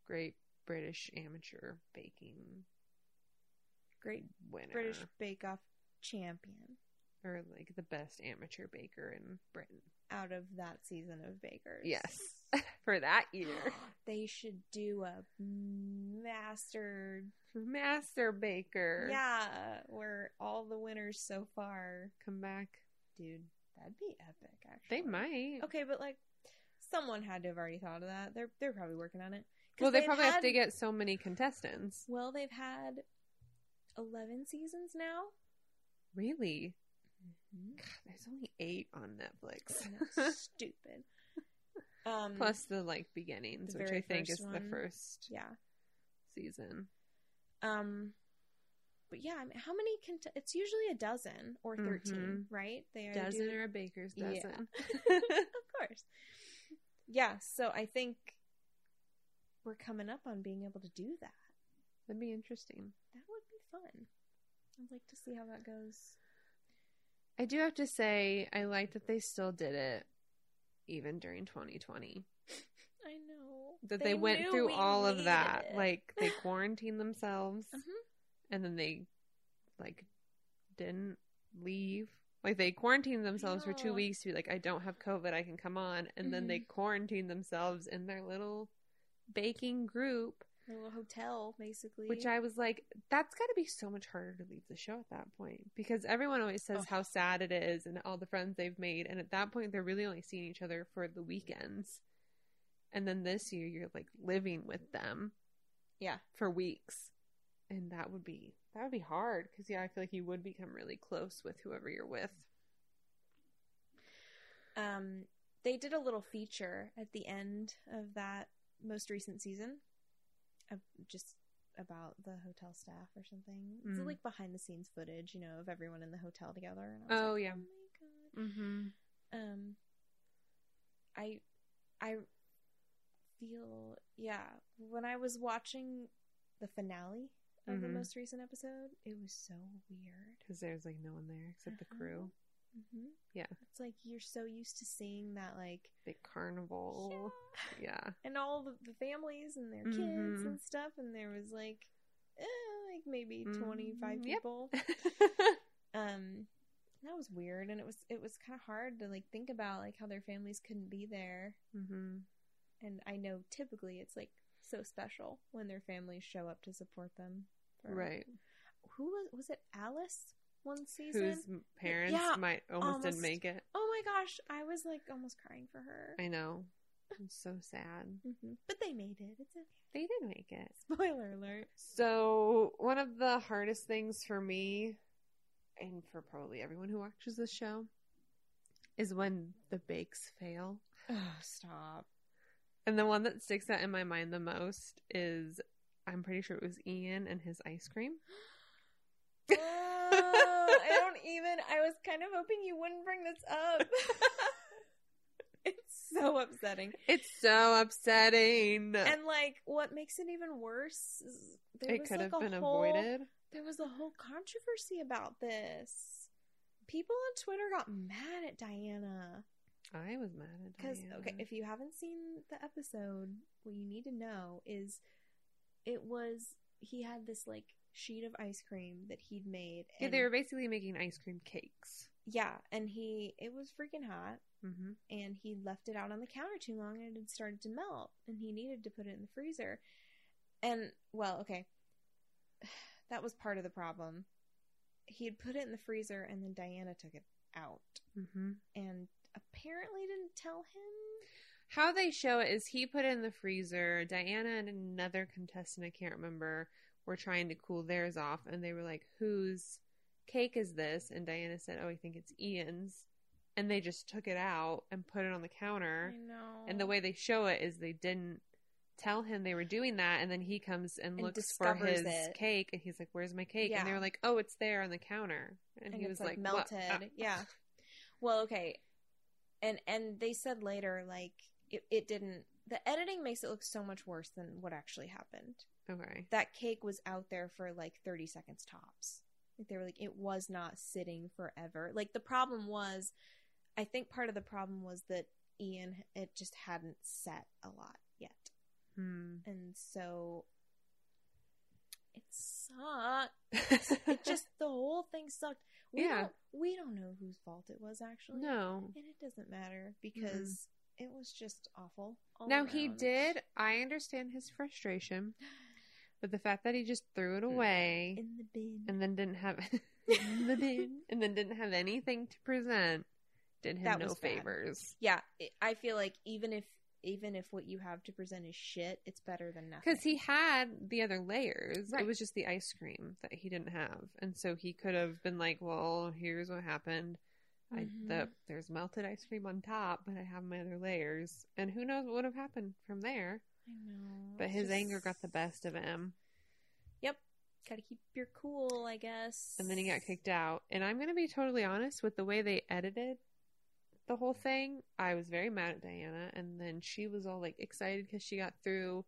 Great British Amateur Baking Great winner, British Bake Off champion or like the best amateur baker in Britain. out of that season of Bakers. Yes, for that year, they should do a master. master baker. Yeah, where all the winners so far, come back. dude, that'd be epic. Actually, They might. Okay, but like, someone had to have already thought of that. They're they're probably working on it. Well, they probably have to get so many contestants. Well, they've had eleven seasons now. Really? Mm-hmm. God, there's only eight on Netflix. That's stupid. Um, Plus the like beginnings, the which I think is first the first yeah. season. Um, but yeah, I mean, how many? Cont- it's usually a dozen or 13 Mhm. right? They either Dozen do- or a baker's Yeah. dozen. of course. Yeah, so I think we're coming up on being able to do that. That'd be interesting. That would be fun. I'd like to see how that goes. I do have to say, I like that they still did it even during 2020. I know That they, went through we all of that. it. Like they quarantined themselves Mhm. and then they like didn't leave. Like they quarantined themselves for two weeks to be like, I don't have COVID, I can come on. And then they Mhm. quarantined themselves in their little baking group, a little hotel, basically. which I was like, that's got to be so much harder to leave the show at that point because everyone always says Ugh. how sad it is and all the friends they've made. And at that point, they're really only seeing each other for the weekends. And then this year, you're like living with them yeah, for weeks and that would be that would be hard because yeah i feel like you would become really close with whoever you're with um, they did a little feature at the end of that most recent season, just about the hotel staff or something. It's Mm. like behind the scenes footage, you know, of everyone in the hotel together. And I was Oh, like, yeah. oh my god. mm-hmm Um, I, I feel yeah. When I was watching the finale of the Mhm. most recent episode, it was so weird. Because there's like no one there except the Uh-huh. crew. Hmm Yeah. It's like you're so used to seeing that, like, Big carnival. Yeah. and all the, the families and their kids Mhm. and stuff, and there was like, eh, like maybe twenty five Mm, yep. people. Um, that was weird, and it was it was kind of hard to like think about like how their families couldn't be there. hmm And I know typically it's like so special when their families show up to support them. for- Right. Who was was it? Alice one season. Whose parents Yeah, might almost, didn't make it. Oh my gosh, I was like almost crying for her. I know. I'm so sad. hmm But they made it. It's okay. They did make it. Spoiler alert. So, one of the hardest things for me, and for probably everyone who watches this show, is when the bakes fail. Oh, stop. And the one that sticks out in my mind the most is I'm pretty sure it was Iain and his ice cream. Oh, I don't even. I was kind of hoping you wouldn't bring this up. it's so upsetting. It's so upsetting. And like, what makes it even worse is there it was could like have a been whole, avoided. There was a whole controversy about this. People on Twitter got mad at Diana I was mad at because okay, if you haven't seen the episode, what you need to know is it was he had this like sheet of ice cream that he'd made. yeah, they were basically making ice cream cakes. yeah, and he it was freaking hot. hmm and he left it out on the counter too long and it had started to melt and he needed to put it in the freezer and well okay that was part of the problem he had put it in the freezer and then diana took it out hmm and apparently didn't tell him How they show it is he put it in the freezer. Diana and another contestant, I can't remember, were trying to cool theirs off, and they were like, "Whose cake is this?" And Diana said, "Oh, I think it's Iain's." And they just took it out and put it on the counter. i know And the way they show it is they didn't tell him they were doing that, and then he comes and, And looks for his it. cake, and he's like, "Where's my cake?" Yeah. And they were like, "Oh, it's there on the counter." And, and he it's was like, like, melted Uh, yeah well okay and and they said later like it, it didn't the editing makes it look so much worse than what actually happened Okay. that cake was out there for like 30 seconds tops. Like they were like it was not sitting forever. Like the problem was I think part of the problem was that Iain it just hadn't set a lot yet. Hmm. And so it sucked. It just the whole thing sucked. We Yeah. don't we don't know whose fault it was actually. no. And it doesn't matter because it was just awful. Now he did. I understand his frustration, but the fact that he just threw it mm-hmm. away in the bin. and then didn't have in the bin and then didn't have anything to present did him That no was bad. favors. yeah, I feel like even if even if what you have to present is shit, it's better than nothing. Because he had the other layers. Right. It was just the ice cream that he didn't have, and so he could have been like, "Well, here's what happened. I the mm-hmm. there's melted ice cream on top, but I have my other layers, and who knows what would have happened from there." I know, But his just- anger got the best of him. Yep, gotta keep your cool, I guess. and then he got kicked out. And I'm going to be totally honest with the way they edited the whole thing. I was very mad at Diana, and then she was all like excited because she got through.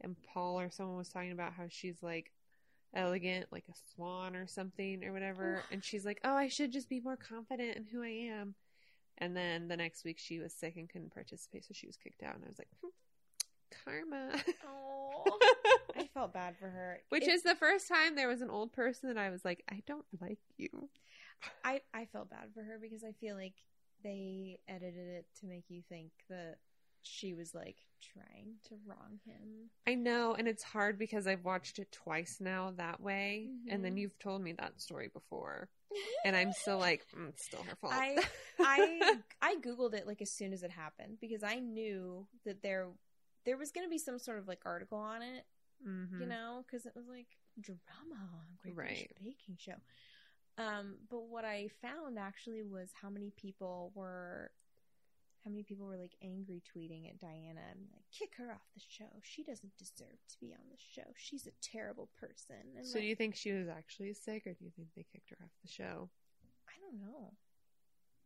And Paul or someone was talking about how she's like elegant, like a swan or something or whatever. And she's like, "Oh, I should just be more confident in who I am." And then the next week she was sick and couldn't participate, so she was kicked out. And I was like, hmm, "Karma." Oh, I felt bad for her. Which It- is the first time there was an old person that I was like, "I don't like you." I I felt bad for her because I feel like they edited it to make you think that she was like trying to wrong him. I know, and it's hard because I've watched it twice now that way, and then Mhm. you've told me that story before, and I'm still like, mm, it's still her fault. I I I googled it like as soon as it happened because I knew that there there was going to be some sort of like article on it, Mhm. you know, because it was like drama on Great British Right. Baking Show. Um, but what I found actually was how many people were how many people were like angry tweeting at Diana and like kick her off the show. She doesn't deserve to be on the show. She's a terrible person. And So like, do you think she was actually sick, or do you think they kicked her off the show? I don't know.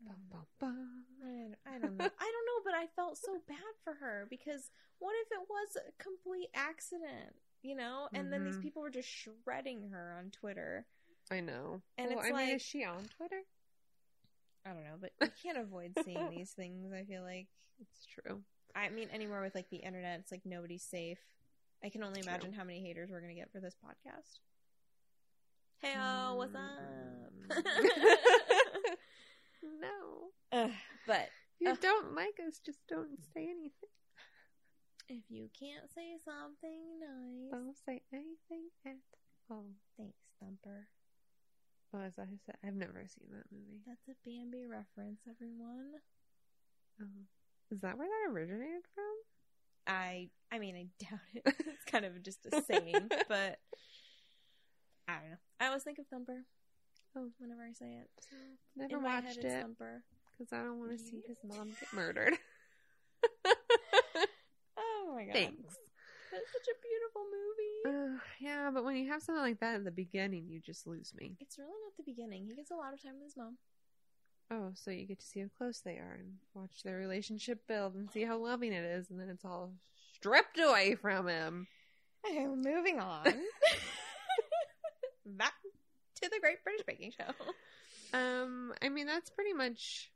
I Bum, don't know. bum, bum. I, I don't know. I don't know, but I felt so bad for her because what if it was a complete accident, you know? And then these Mhm. people were just shredding her on Twitter. I know. And well, it's I mean, like- is she on Twitter? I don't know, but you can't avoid seeing these things. I feel like. It's true. I mean, anywhere with like the internet, it's like nobody's safe. I can only True. imagine how many haters we're gonna get for this podcast. Hey, oh, what's up? no. But If you Ugh. don't like us, just don't say anything. if you can't say something nice, Don't say anything at all. thanks, Thumper. Oh, is that who said? I've never seen that movie. That's a Bambi reference, everyone. Oh. Is that where that originated from? I, I mean, I doubt it. it's kind of just a saying, but I don't know. I always think of Thumper. Oh. whenever I say it. So Never in my head, watched it because I don't want to see his mom get murdered. Oh my god! Thanks. But it's such a beautiful movie. Uh, yeah, but when you have something like that in the beginning, you just lose me. It's really not the beginning. He gets a lot of time with his mom. Oh, so you get to see how close they are and watch their relationship build and see how loving it is, and then it's all stripped away from him. Okay, moving on. Back to the Great British Baking Show. Um, I mean that's pretty much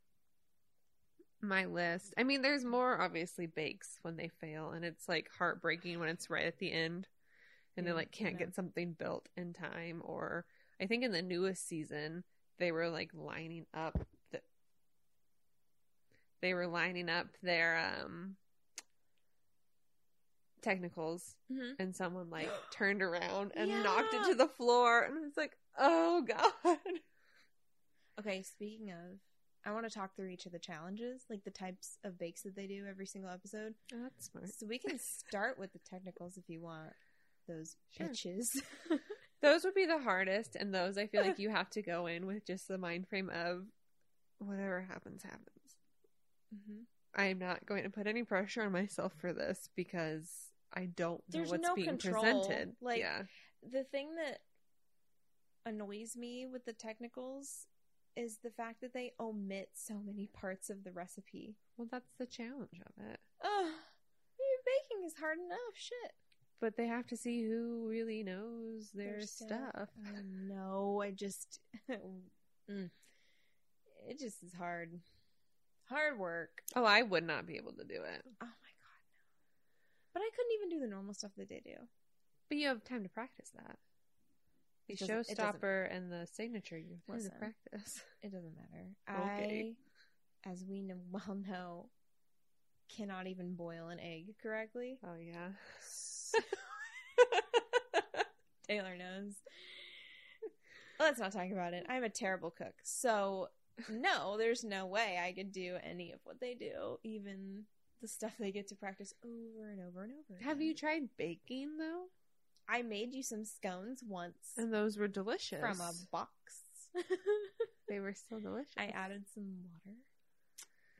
my list. I mean, there's more obviously bakes when they fail, and it's like heartbreaking when it's right at the end, and they like can't yeah. get something built in time. Or I think in the newest season they were like lining up the they were lining up their um technicals Mm-hmm. and someone like turned around and knocked it to the floor and it's like oh god Okay, speaking of, I want to talk through each of the challenges, like the types of bakes that they do every single episode. Oh, that's smart So we can start with the technicals if you want those Sure. bitches. those would be the hardest and those i feel like you have to go in with just the mind frame of whatever happens happens mm-hmm. i am not going to put any pressure on myself for this because i don't know There's what's no being control. presented Like, yeah The thing that annoys me with the technicals is the fact that they omit so many parts of the recipe. well that's the challenge of it Ugh, baking is hard enough. Shit. but they have to see who really knows their, Their stuff I know. I just, mm. it just is hard. Hard work. oh i would not be able to do it Oh my god, no. But I couldn't even do the normal stuff that they do. but you have time to practice that the It doesn't- it doesn't- showstopper and the signature you have Listen. to practice It doesn't matter. Okay. I, as we know, well know, cannot even boil an egg correctly. oh yeah Taylor knows. Let's not talk about it. I'm a terrible cook. So, no, there's no way I could do any of what they do, even the stuff they get to practice over and over and over. have you tried baking though I made you some scones once and those were delicious from a box. They were so delicious. I added some water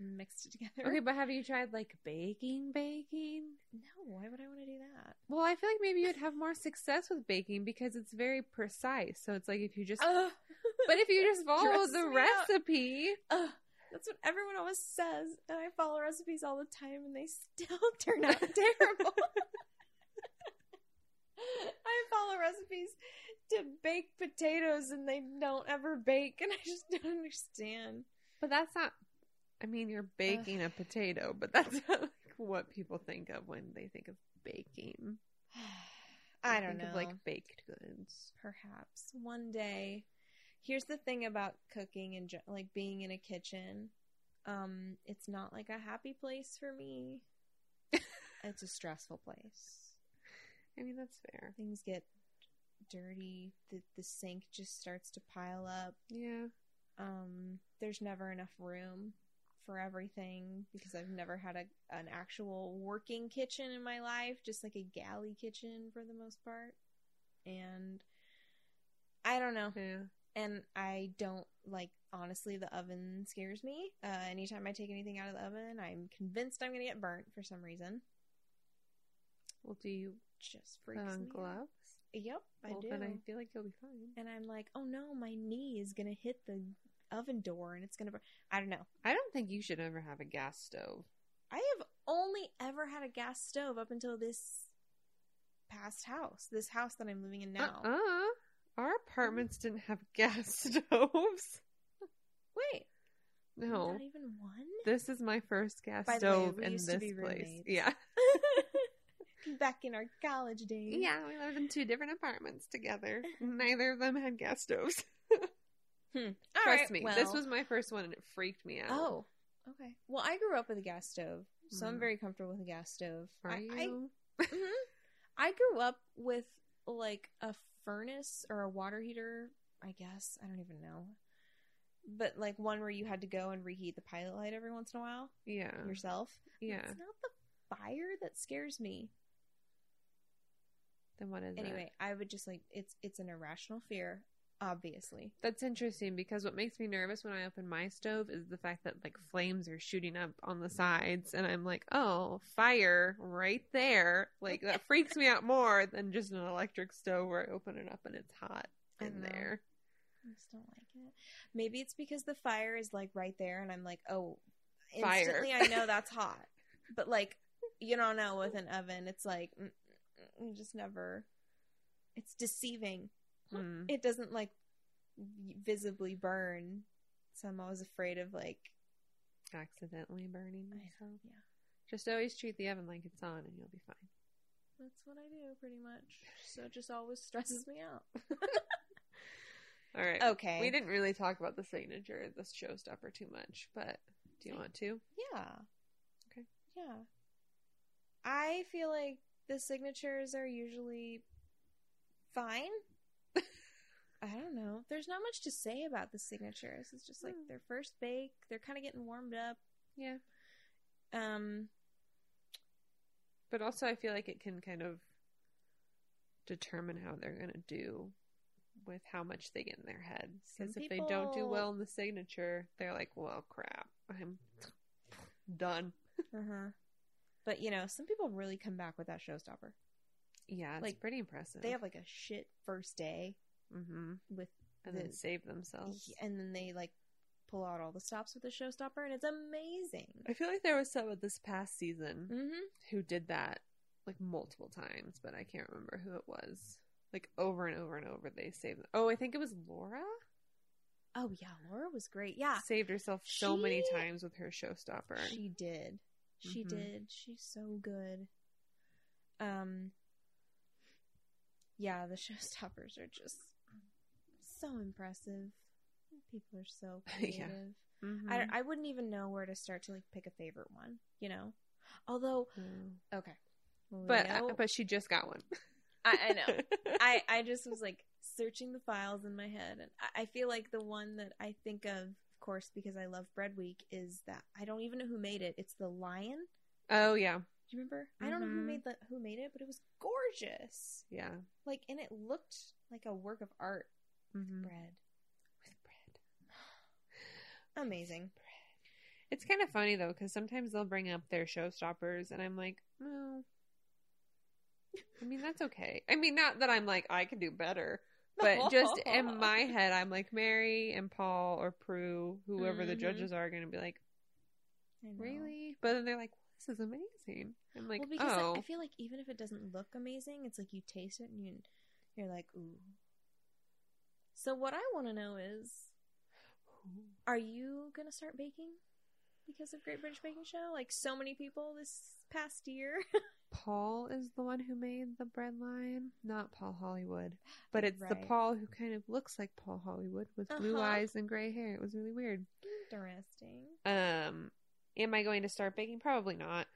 and mixed it together. Okay, but have you tried like baking, baking? No, why would I want to do that? Well, I feel like maybe you'd have more success with baking because it's very precise. So it's like if you just, Ugh. but if you just follow the recipe, Ugh, that's what everyone always says, and I follow recipes all the time, and they still turn out terrible. I follow recipes to bake potatoes, and they don't ever bake, and I just don't understand. but that's not. I mean, you're baking a potato, but that's not like what people think of when they think of baking. I They don't know. Like baked goods. Perhaps one day. Here's the thing about cooking and like being in a kitchen. Um, it's not like a happy place for me. it's a stressful place. I mean, that's fair. Things get dirty. The the sink just starts to pile up. Yeah. Um, there's never enough room for everything because I've never had a an actual working kitchen in my life, just like a galley kitchen for the most part. And I don't know. Yeah. And I don't like honestly the oven scares me. Uh anytime I take anything out of the oven, I'm convinced I'm gonna get burnt for some reason. Well, do you Just put freaks on me out. gloves? Yep, I well, do. then I feel like you'll be fine. And I'm like, oh no, my knee is gonna hit the oven door and it's gonna burn. I don't know. I don't think you should ever have a gas stove. I have only ever had a gas stove up until this past house, this house that I'm living in now. Uh-uh. Our apartments oh. didn't have gas stoves. Wait, No. not even one. This is my first gas By way, stove we in this place. Yeah. Back in our college days. Yeah, we lived in two different apartments together. Neither of them had gas stoves. Hmm. All Trust right, me, well- this was my first one and it freaked me out. Oh, okay. Well, I grew up with a gas stove, so I'm Mm. very comfortable with a gas stove. Are I, you? I, Mhm. I grew up with like a furnace or a water heater. I guess I don't even know, but like one where you had to go and reheat the pilot light every once in a while yeah. yourself. Yeah. It's not the fire that scares me. Then what is it? Anyway, I would just like it's it's an irrational fear, obviously. That's interesting because what makes me nervous when I open my stove is the fact that like flames are shooting up on the sides and I'm like, "Oh, fire right there." Like that freaks me out more than just an electric stove where I open it up and it's hot in there. I just don't like it. Maybe it's because the fire is like right there, and I'm like, oh, Fire. instantly I know that's hot. But like, you don't know with an oven, it's like mm, mm, mm, you just never. It's deceiving. Hmm. It doesn't like visibly burn, so I'm always afraid of like. Accidentally burning I myself. yeah. Just always treat the oven like it's on and you'll be fine. That's what I do pretty much. So it just always stresses me out. All right. Okay. We didn't really talk about the signature, of the showstopper too much, but do you want to? Yeah. Okay. Yeah. I feel like the signatures are usually fine. I don't know. There's not much to say about the signatures. It's just like Hmm. their first bake. They're kind of getting warmed up. Yeah. Um, But also, I feel like it can kind of determine how they're going to do with how much they get in their head. Because if they don't do well in the signature, they're like, well, crap. I'm done. uh-huh. But you know, some people really come back with that showstopper. Yeah, it's Like, pretty impressive. They have like a shit first day hmm with And then save themselves. and then they like pull out all the stops with the showstopper and it's amazing. I feel like there was someone this past season Mhm. who did that like multiple times, but I can't remember who it was. Like over and over and over, they saved. Oh, I think it was Laura. Oh yeah, Laura was great. Yeah. Saved herself so many times with her showstopper. She did. She Mhm. did. She's so good. Um Yeah, the showstoppers are just so impressive. People are so Yeah. creative. Mhm. I, I wouldn't even know where to start to like pick a favorite one, you know. Although, Mm. okay, but know- but she just got one. I, I know. I I just was like searching the files in my head, and I, I feel like the one that I think of course, because I love Bread Week, is that I don't even know who made it. It's the lion. oh yeah, Do you remember? I don't know who Mhm. made the who made it, but it was gorgeous. yeah. Like, and it looked like a work of art. Mhm. Bread, With bread. amazing. It's kind of funny though, because sometimes they'll bring up their showstoppers, and I'm like, no. I mean, that's okay. I mean, not that I'm like I can do better, but just in my head, I'm like Mary and Paul or Prue, whoever the Mhm. judges are, going to be like, really? But then they're like, this is amazing. I'm like, well, because oh, I feel like even if it doesn't look amazing, it's like you taste it and you you're like, ooh. So what I want to know is, are you gonna start baking because of Great British Baking Show? Like so many people this past year. Paul is the one who made the bread line, not Paul Hollywood. But it's the Paul who kind of looks like Paul Hollywood with blue Uh-huh. eyes and gray hair. It was really weird. Interesting. Um, am I going to start baking? Probably not.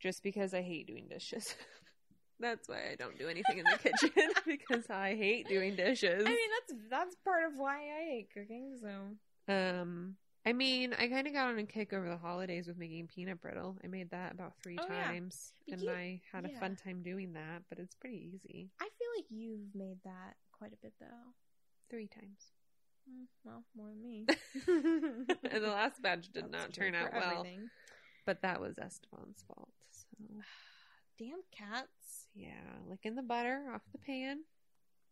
Just because I hate doing dishes. That's why I don't do anything in the kitchen because I hate doing dishes. I mean, that's that's part of why I hate cooking. So um, I mean, I kind of got on a kick over the holidays with making peanut brittle. I made that about three Oh, times, But and you- I had a yeah. fun time doing that. But it's pretty easy. I feel like you've made that quite a bit though. Three times. Mm, Well, more than me. and the last batch did That's not turn out well, everything. but that was Esteban's fault. So Damn cats. yeah, licking the butter off the pan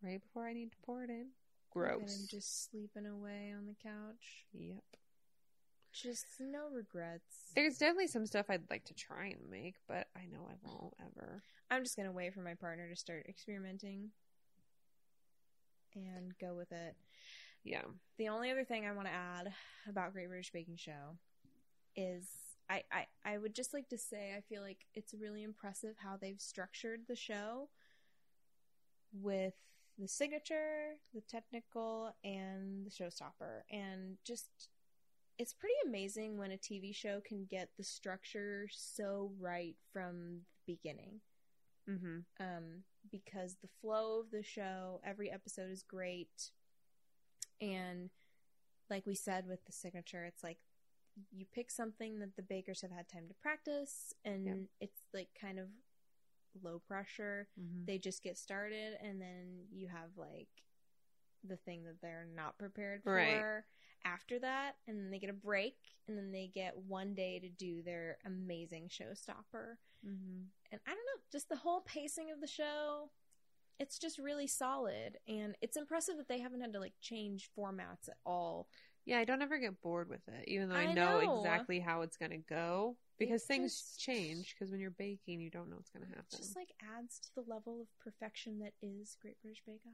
right before I need to pour it in. Look at him Gross. just sleeping away on the couch. Yep. Just no regrets. There's definitely some stuff I'd like to try and make, but I know I won't ever. I'm just gonna wait for my partner to start experimenting and go with it. Yeah. The only other thing I want to add about Great British Baking Show is I, I, I would just like to say I feel like it's really impressive how they've structured the show with the signature, the technical, and the showstopper. And just it's pretty amazing when a TV show can get the structure so right from the beginning. Mm-hmm. Um, because the flow of the show, every episode is great. And like we said with the signature, it's like you pick something that the bakers have had time to practice and it's like kind of low pressure. Mm-hmm. They just get started and then you have like the thing that they're not prepared for Right. After that and then they get a break and then they get one day to do their amazing showstopper Mm-hmm. and I don't know, just the whole pacing of the show. It's just really solid, and it's impressive that they haven't had to like change formats at all. Yeah, I don't ever get bored with it, even though I, I know, know. exactly how it's gonna go. Because It things just- change. Because when you're baking, you don't know what's gonna happen. It happen. just like adds to the level of perfection that is Great British Bake Off.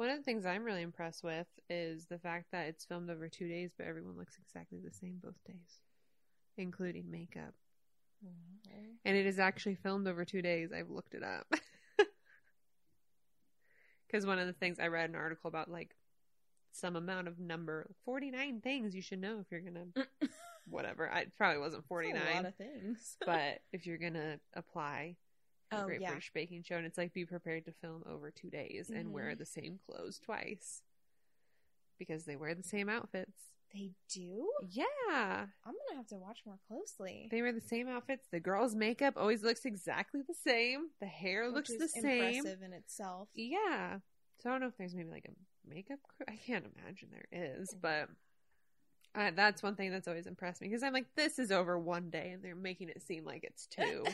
One of the things I'm really impressed with is the fact that it's filmed over two days, but everyone looks exactly the same both days, including makeup. Mm-hmm. And it is actually filmed over two days. I've looked it up. Because one of the things I read an article about, like, some amount of number, 49 things you should know if you're going to, whatever. I, probably wasn't That's a 49, lot of things. but if you're going to apply Oh, Great yeah. British Baking Show, and it's like be prepared to film over two days and wear Mhm. the same clothes twice. Because they wear the same outfits. they do. Yeah. I'm gonna have to watch more closely. They wear the same outfits. The girl's makeup always looks exactly the same. The hair which looks the same. Impressive in itself. Yeah. So I don't know if there's maybe like a makeup crew. I can't imagine there is, but uh, that's one thing that's always impressed me because I'm like, this is over one day and they're making it seem like it's two.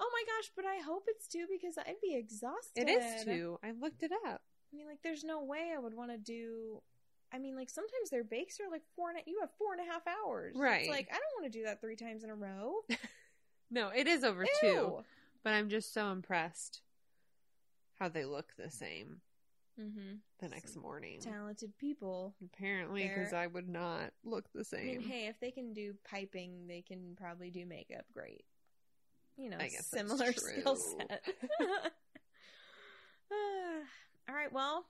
Oh my gosh! But I hope it's two because I'd be exhausted. it is two. I looked it up. I mean, like, there's no way I would want to do. I mean, like, sometimes their bakes are like four and a, you have four and a half hours. Right. It's like I don't want to do that three times in a row. No, it is over two, but I'm just so impressed how they look the same Mm-hmm. the next morning. Talented people. Apparently, because I would not look the I same. mean, hey, if they can do piping, they can probably do makeup. Great. You know, I similar skill set. All right, well,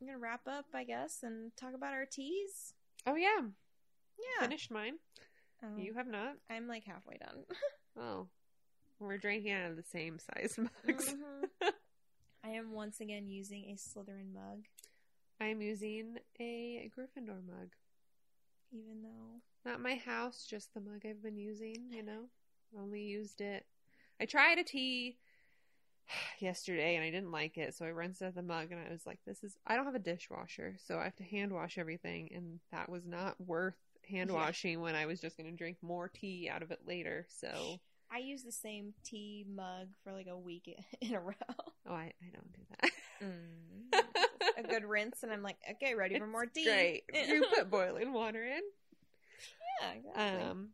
I'm gonna wrap up, I guess, and talk about our teas. oh yeah, Yeah, finished mine. Oh, You have not. I'm like halfway done. Oh, we're drinking out of the same size mugs. Mhm. I am once again using a Slytherin mug, I'm using a Gryffindor mug. even though Not my house, just the mug I've been using, you know. Only used it. I tried a tea yesterday and I didn't like it, so I rinsed out the mug and I was like, this is I don't have a dishwasher, so I have to hand wash everything and that was not worth hand Yeah. washing when I was just going to drink more tea out of it later. So, I use the same tea mug for like a week in a row. oh, I, I don't do that. Mm. a good rinse, and I'm like, okay, ready for more tea. Great. You put boiling water in. yeah, exactly. Um,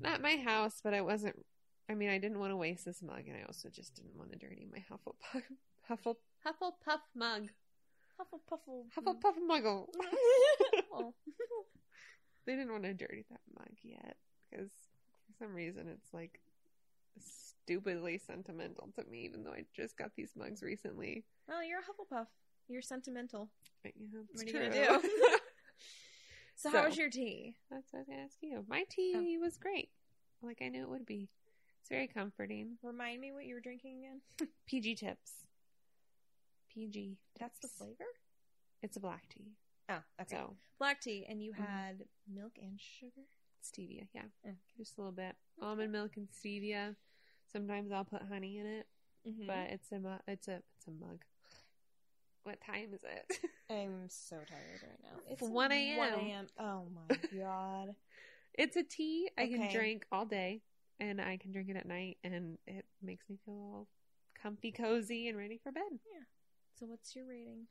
not my house, but I wasn't. I mean, I didn't want to waste this mug, and I also just didn't want to dirty my Hufflepuff Huffle Hufflepuff mug. Hufflepuffle. Hufflepuff muggle. Oh. they didn't want to dirty that mug yet because for some reason it's like stupidly sentimental to me, even though I just got these mugs recently. Well, you're a Hufflepuff. You're sentimental. You What are you gonna do? So, how was your tea? That's what I was gonna ask you. My tea was great, like I knew it would be. It's very comforting. Remind me what you were drinking again. PG tips. PG. That's the flavor. It's a black tea. Oh, okay. So Black tea, and you Mhm. had milk and sugar. stevia, yeah. Okay. Just a little bit. Almond milk and stevia. Sometimes I'll put honey in it, Mm-hmm. but it's a mu- it's a it's a mug. What time is it? I'm so tired right now. It's 1 a.m.. 1 a.m. Oh my god. it's a tea I can Okay. drink all day, and I can drink it at night, and it makes me feel all comfy, cozy, and ready for bed. Yeah. So what's your rating?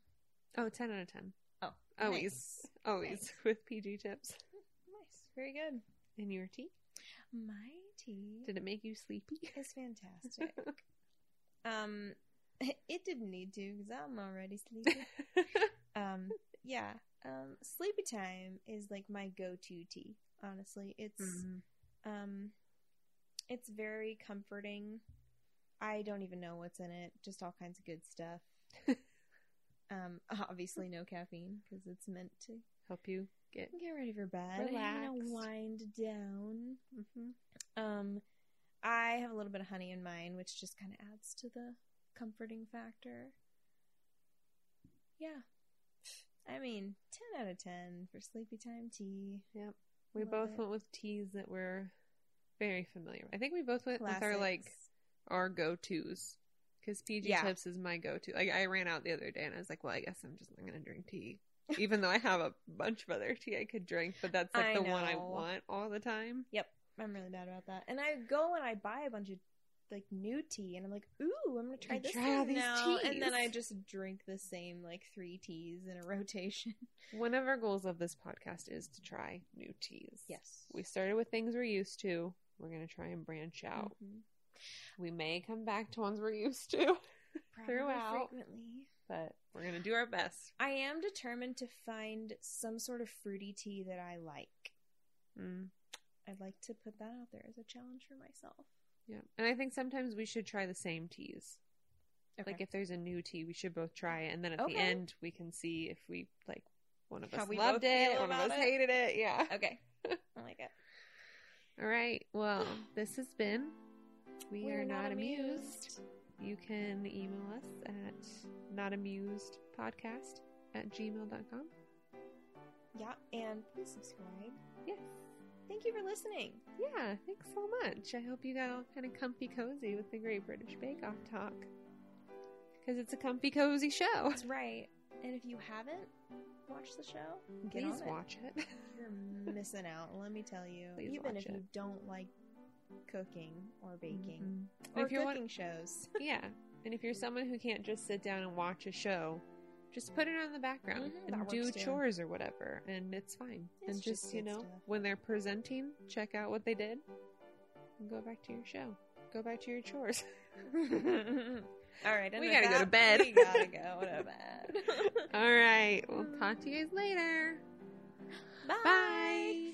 Oh, 10 out of 10. Oh, Always, nice. always Nice. with PG tips. Nice. Very good. And your tea? My tea Did it make you sleepy? is fantastic. um, it didn't need to because I'm already sleepy. um, yeah. Um, sleepy time is like my go-to tea. Honestly, it's Mhm. um, it's very comforting. I don't even know what's in it. Just all kinds of good stuff. um, obviously no caffeine because it's meant to Help you get. get ready for bed. know, wind down. Mhm. Um, I have a little bit of honey in mine, which just kind of adds to the comforting factor. Yeah. I mean, 10 out of 10 for sleepy time tea. Yep. We Love both it. went with teas that were very familiar. I think we both went with our like our go tos. Because PG Yeah. Tips is my go to. Like I ran out the other day and I was like, well, I guess I'm just not gonna drink tea. Even though I have a bunch of other tea I could drink, but that's like I the one I want all the time. Yep, I'm really bad about that. And I go and I buy a bunch of like new tea and I'm like, ooh, I'm gonna try this try one these now. And then. I just drink the same like three teas in a rotation. One of our goals of this podcast is to try new teas. Yes. We started with things we're used to. We're gonna try and branch out. Mhm. We may come back to ones we're used to, Throughout. frequently. but we're gonna do our best. I am determined to find some sort of fruity tea that I like. Mm. I'd like to put that out there as a challenge for myself. Yeah, and I think sometimes we should try the same teas. Okay. Like if there's a new tea, we should both try it, and then at Okay. the end we can see if we like one of us we loved it, one of us it. hated it. Yeah. okay. I like it. All right. Well, this has been We, are, not, amused. You can email us at notamusedpodcast at gmail.com. Yeah, and please subscribe. Yes. Thank you for listening. Yeah, thanks so much. I hope you got all kind of comfy cozy with the Great British Bake Off talk. Because it's a comfy cozy show. That's right. And if you haven't watched the show, get Please on it. watch it. You're missing out. Let me tell you. Please Even watch if you don't like cooking or baking Mhm. or if you're one- cooking shows, yeah. And if you're someone who can't just sit down and watch a show, just put it on the background Mhm, and do too. chores or whatever, and it's fine. It's and just just, you know, stuff. when they're presenting, check out what they did and go back to your show. Go back to your chores. all right. and We gotta go to bed. We gotta go to bed. All right. We'll talk to you guys later. Bye. Bye.